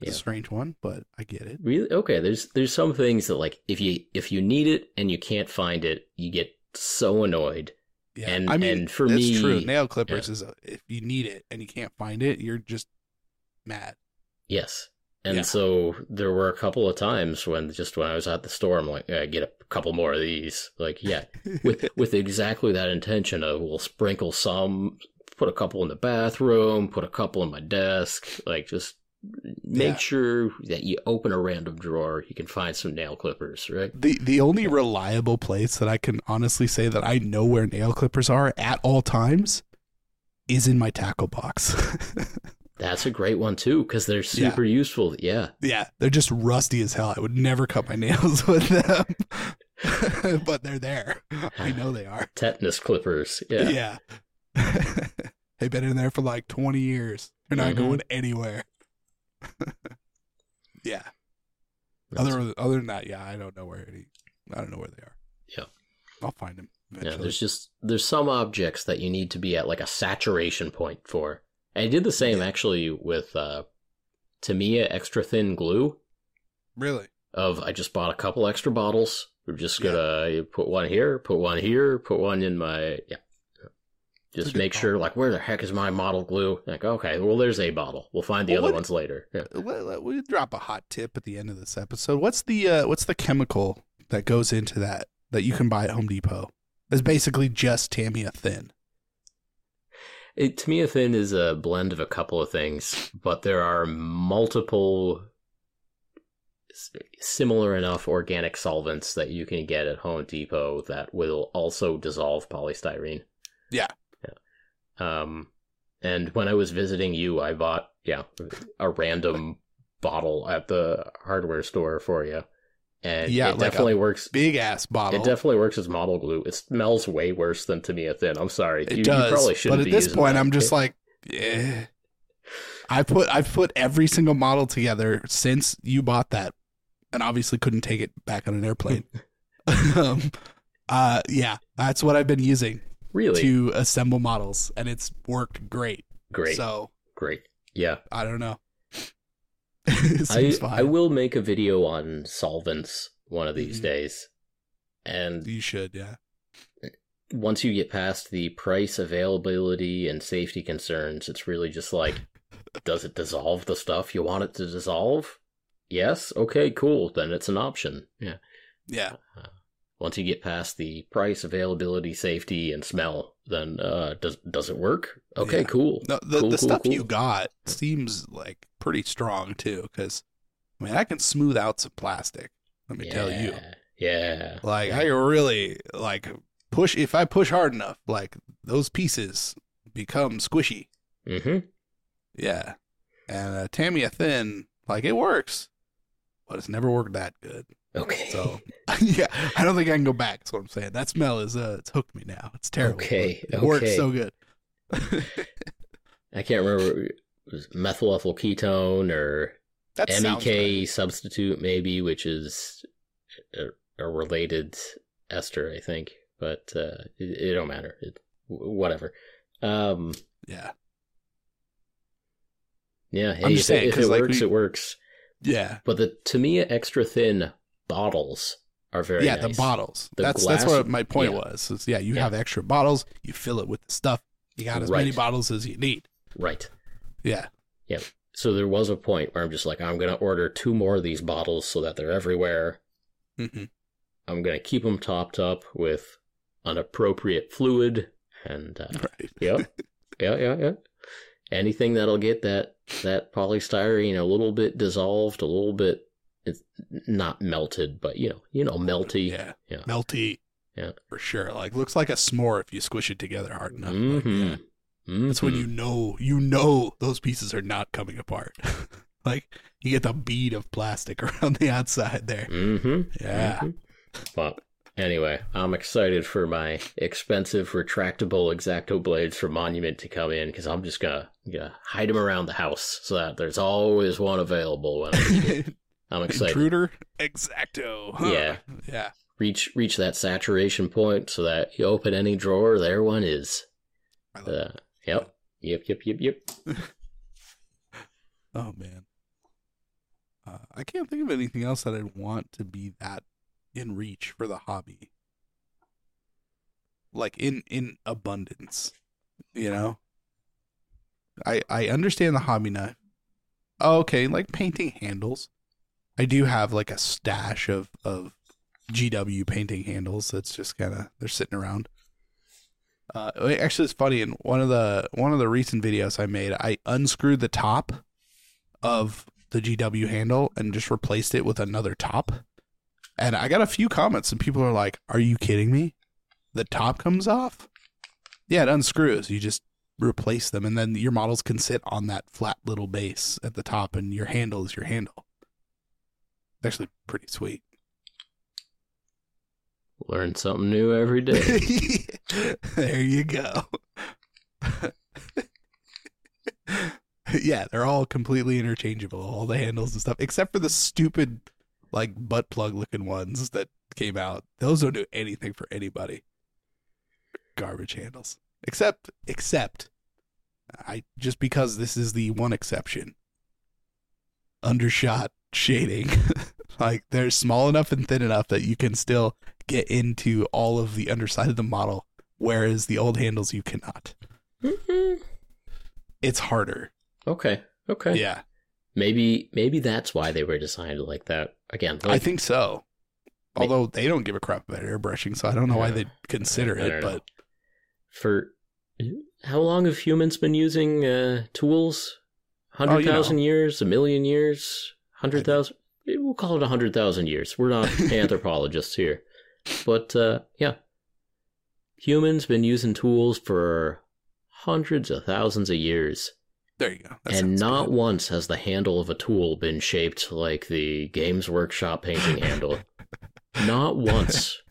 Yeah. a strange one, but I get it. Really? Okay. There's there's some things that like if you if you need it and you can't find it, you get so annoyed. Yeah, And- I mean, and for that's me- true. Nail clippers is a, if you need it and you can't find it, you're just mad. Yes. And Yeah. so there were a couple of times when just when I was at the store, I'm like, I get a couple more of these. Like, yeah, (laughs) with with exactly that intention of we'll sprinkle some, put a couple in the bathroom, put a couple in my desk, like just make Yeah. sure that you open a random drawer, you can find some nail clippers, right? the the only reliable place that I can honestly say that I know where nail clippers are at all times is in my tackle box. (laughs) That's a great one too, because they're super useful. Yeah. Yeah, they're just rusty as hell. I would never cut my (laughs) nails with them, (laughs) but they're there. I know they are. Tetanus clippers. Yeah. Yeah. (laughs) They've been in there for like 20 years. They're not Mhm. going anywhere. yeah. That's- Other other than that, yeah, I don't know where any. I don't know where they are. Yeah. I'll find them. yeah, there's just there's some objects that you need to be at like a saturation point for. I did the same Yeah. actually with uh Tamiya extra thin glue. really. Of I just bought a couple extra bottles. We're just gonna put one here, put one here, put one in my yeah. Just make sure like where the heck is my model glue? Like okay, well there's a bottle. We'll find the Well, other what- ones later. Yeah. Let, let- we drop a hot tip at the end of this episode. What's the uh, what's the chemical that goes into that that you can buy at Home Depot? It's basically just Tamiya thin. It, Tamiya Thin is a blend of a couple of things, but there are multiple similar enough organic solvents that you can get at Home Depot that will also dissolve polystyrene. Yeah. Yeah. Um, and when I was visiting you, I bought yeah a random bottle at the hardware store for you, and Yeah, it like definitely works. Big ass bottle. It definitely works as model glue. It smells way worse than Tamiya Thin. I'm sorry. It you, you probably shouldn't But at this point. I'm just like, yeah. I put I've put every single model together since you bought that, and obviously couldn't take it back on an airplane. (laughs) um, uh, yeah, that's what I've been using really to assemble models, and it's worked great. great. So Great. Yeah. I don't know. (laughs) I. I will make a video on solvents one of these Mhm. days. And You should, yeah. once you get past the price, availability, and safety concerns, it's really just like, does it dissolve the stuff you want it to dissolve? Yes. Okay, cool. Then it's an option. Yeah. Yeah. Once you get past the price, availability, safety, and smell, then uh, does does it work? Okay, Yeah. cool. No, the, Cool, the cool, stuff cool. you got seems like pretty strong too, because I mean I can smooth out some plastic. Let me tell you, Yeah. like I really like push if I push hard enough, like those pieces become squishy. Mm-hmm. Yeah, and uh, Tamiya thin, like it works, but it's never worked that good. Okay. So (laughs) (laughs) yeah, I don't think I can go back. That's what I'm saying. That smell is uh, it's hooked me now. It's terrible. Okay, it works so good. (laughs) I can't remember it was methyl ethyl ketone or that MEK right. substitute maybe, which is a, a related ester, I think. But uh, it, it don't matter. It, whatever. Um, Yeah, yeah, hey, I'm just it- saying, if it like, works, we- it works. yeah. But the Tamiya extra thin bottles are very yeah, nice. the bottles. The that's that's what my point yeah. was. is, yeah, you Yeah. have extra bottles. You fill it with the stuff. You got as many bottles as you need. Right. Yeah, Yeah. So there was a point where I'm just like, I'm gonna order two more of these bottles so that they're everywhere. hmm I'm gonna keep them topped up with an appropriate fluid, and uh, right. yeah, (laughs) yeah, yeah, yeah. Anything that'll get that that polystyrene a little bit dissolved, a little bit, it's not melted, but you know, you know, melty. Yeah, Yeah. melty. Yeah. for sure. Like looks like a s'more if you squish it together hard enough. Like, Mm-hmm. That's when you know you know those pieces are not coming apart. (laughs) like you get the bead of plastic (laughs) around the outside there. Mm-hmm. Yeah. Mhm. Well, anyway, I'm excited for my expensive retractable exacto blades from Monument to come in because I'm just gonna, gonna hide them around the house so that there's always one available when I need it. (laughs) I'm (laughs) excited. Intruder exacto. huh? Yeah. Yeah. Reach reach that saturation point so that you open any drawer, there one is. I love Uh, yep. Yep. Yep. Yep. Yep. (laughs) Oh man, uh, I can't think of anything else that I'd want to be that in reach for the hobby, like in in abundance. You know, I I understand the hobby knife. Oh, okay, like painting handles. I do have like a stash of of GW painting handles. That's just kind of they're sitting around. Uh, actually, it's funny. In one of the one of the recent videos I made, I unscrewed the top of the GW handle and just replaced it with another top. And I got a few comments, and people are like, "Are you kidding me? The top comes off? Yeah, it unscrews. You just replace them, and then your models can sit on that flat little base at the top, and your handle is your handle. It's actually pretty sweet. Learn something new every day. (laughs) there you go. yeah, they're all completely interchangeable, all the handles and stuff, except for the stupid, like, butt plug looking ones that came out. Those don't do anything for anybody. Garbage handles. Except, except, I just because this is the one exception. Undershot shading. (laughs) like, they're small enough and thin enough that you can still get into all of the underside of the model, whereas the old handles you cannot. Mhm. It's harder. okay. Okay. Yeah, Maybe maybe that's why they were designed like that. Again, I think so. Although they don't give a crap about airbrushing, so I don't know why they'd consider it. know. But for how long have humans been using uh, tools? Oh, Hundred you know. years, a million years, hundred thousand. We'll call it a hundred thousand years. We're not (laughs) anthropologists here, but uh, yeah, humans been using tools for hundreds of thousands of years, there you go. That and not good. once has the handle of a tool been shaped like the Games Workshop painting handle. (laughs) Not once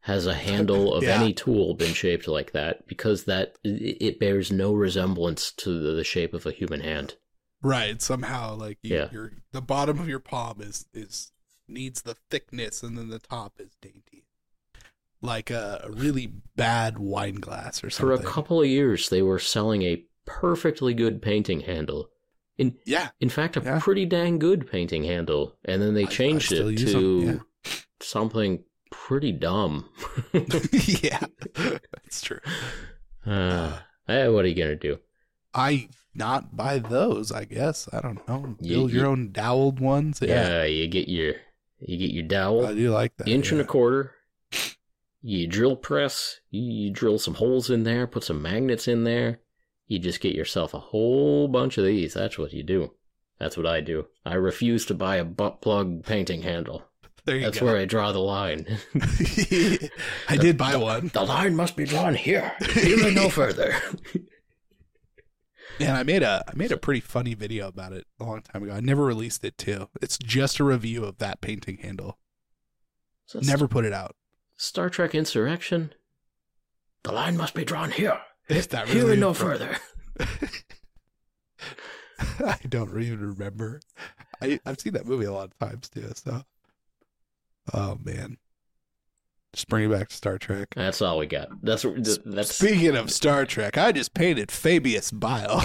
has a handle of Yeah. any tool been shaped like that because that it bears no resemblance to the shape of a human hand. Right. Somehow, like you, Yeah. your the bottom of your palm is is needs the thickness, and then the top is dainty, like a, a really bad wine glass or something. For a couple of years, they were selling a perfectly good painting handle. In yeah, in fact, a Yeah. pretty dang good painting handle, and then they I- I changed still it to 'em, something pretty dumb. (laughs) yeah, (laughs) that's true. uh, eh, what are you gonna do? I not buy those. I guess I don't know. You- Build your you- own doweled ones. Yeah, Yeah, you get your you get your dowel. I do like that. inch yeah. and a quarter. You drill press, you drill some holes in there, put some magnets in there. You just get yourself a whole bunch of these. That's what you do. That's what I do. I refuse to buy a butt plug painting handle. There you That's go. where I draw the line. (laughs) I did buy one, the line must be drawn here. (laughs) And no further. (laughs) and I made a I made a pretty funny video about it a long time ago. I never released it too. It's just a review of that painting handle. So Never put it out. Star Trek Insurrection. The line must be drawn here. (laughs) Is that Here and no further. (laughs) (laughs) I don't even remember. I I've seen that movie a lot of times too. So, oh man, just bring it back to Star Trek. That's all we got. That's that's Speaking of Star Trek, I just painted Fabius Bile.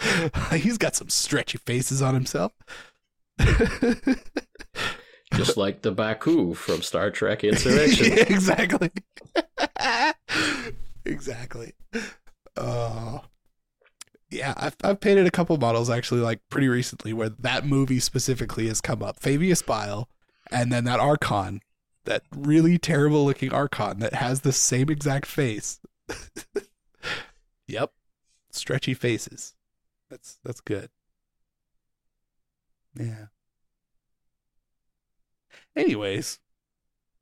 (laughs) He's got some stretchy faces on himself. (laughs) just like the Baku from Star Trek Insurrection. Yeah, (laughs) exactly. exactly. Uh, yeah, I've, I've painted a couple models actually, like pretty recently, where that movie specifically has come up. Fabius Bile, and then that Archon, that really terrible looking Archon that has the same exact face. yep, stretchy faces. That's that's good. Yeah. Anyways,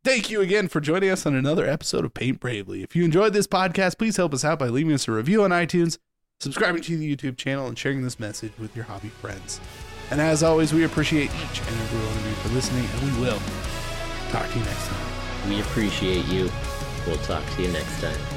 thank you again for joining us on another episode of Paint Bravely. If you enjoyed this podcast, please help us out by leaving us a review on iTunes, subscribing to the YouTube channel, and sharing this message with your hobby friends. And as always, we appreciate each and every one of you for listening, and we will talk to you next time. We appreciate you. We'll talk to you next time.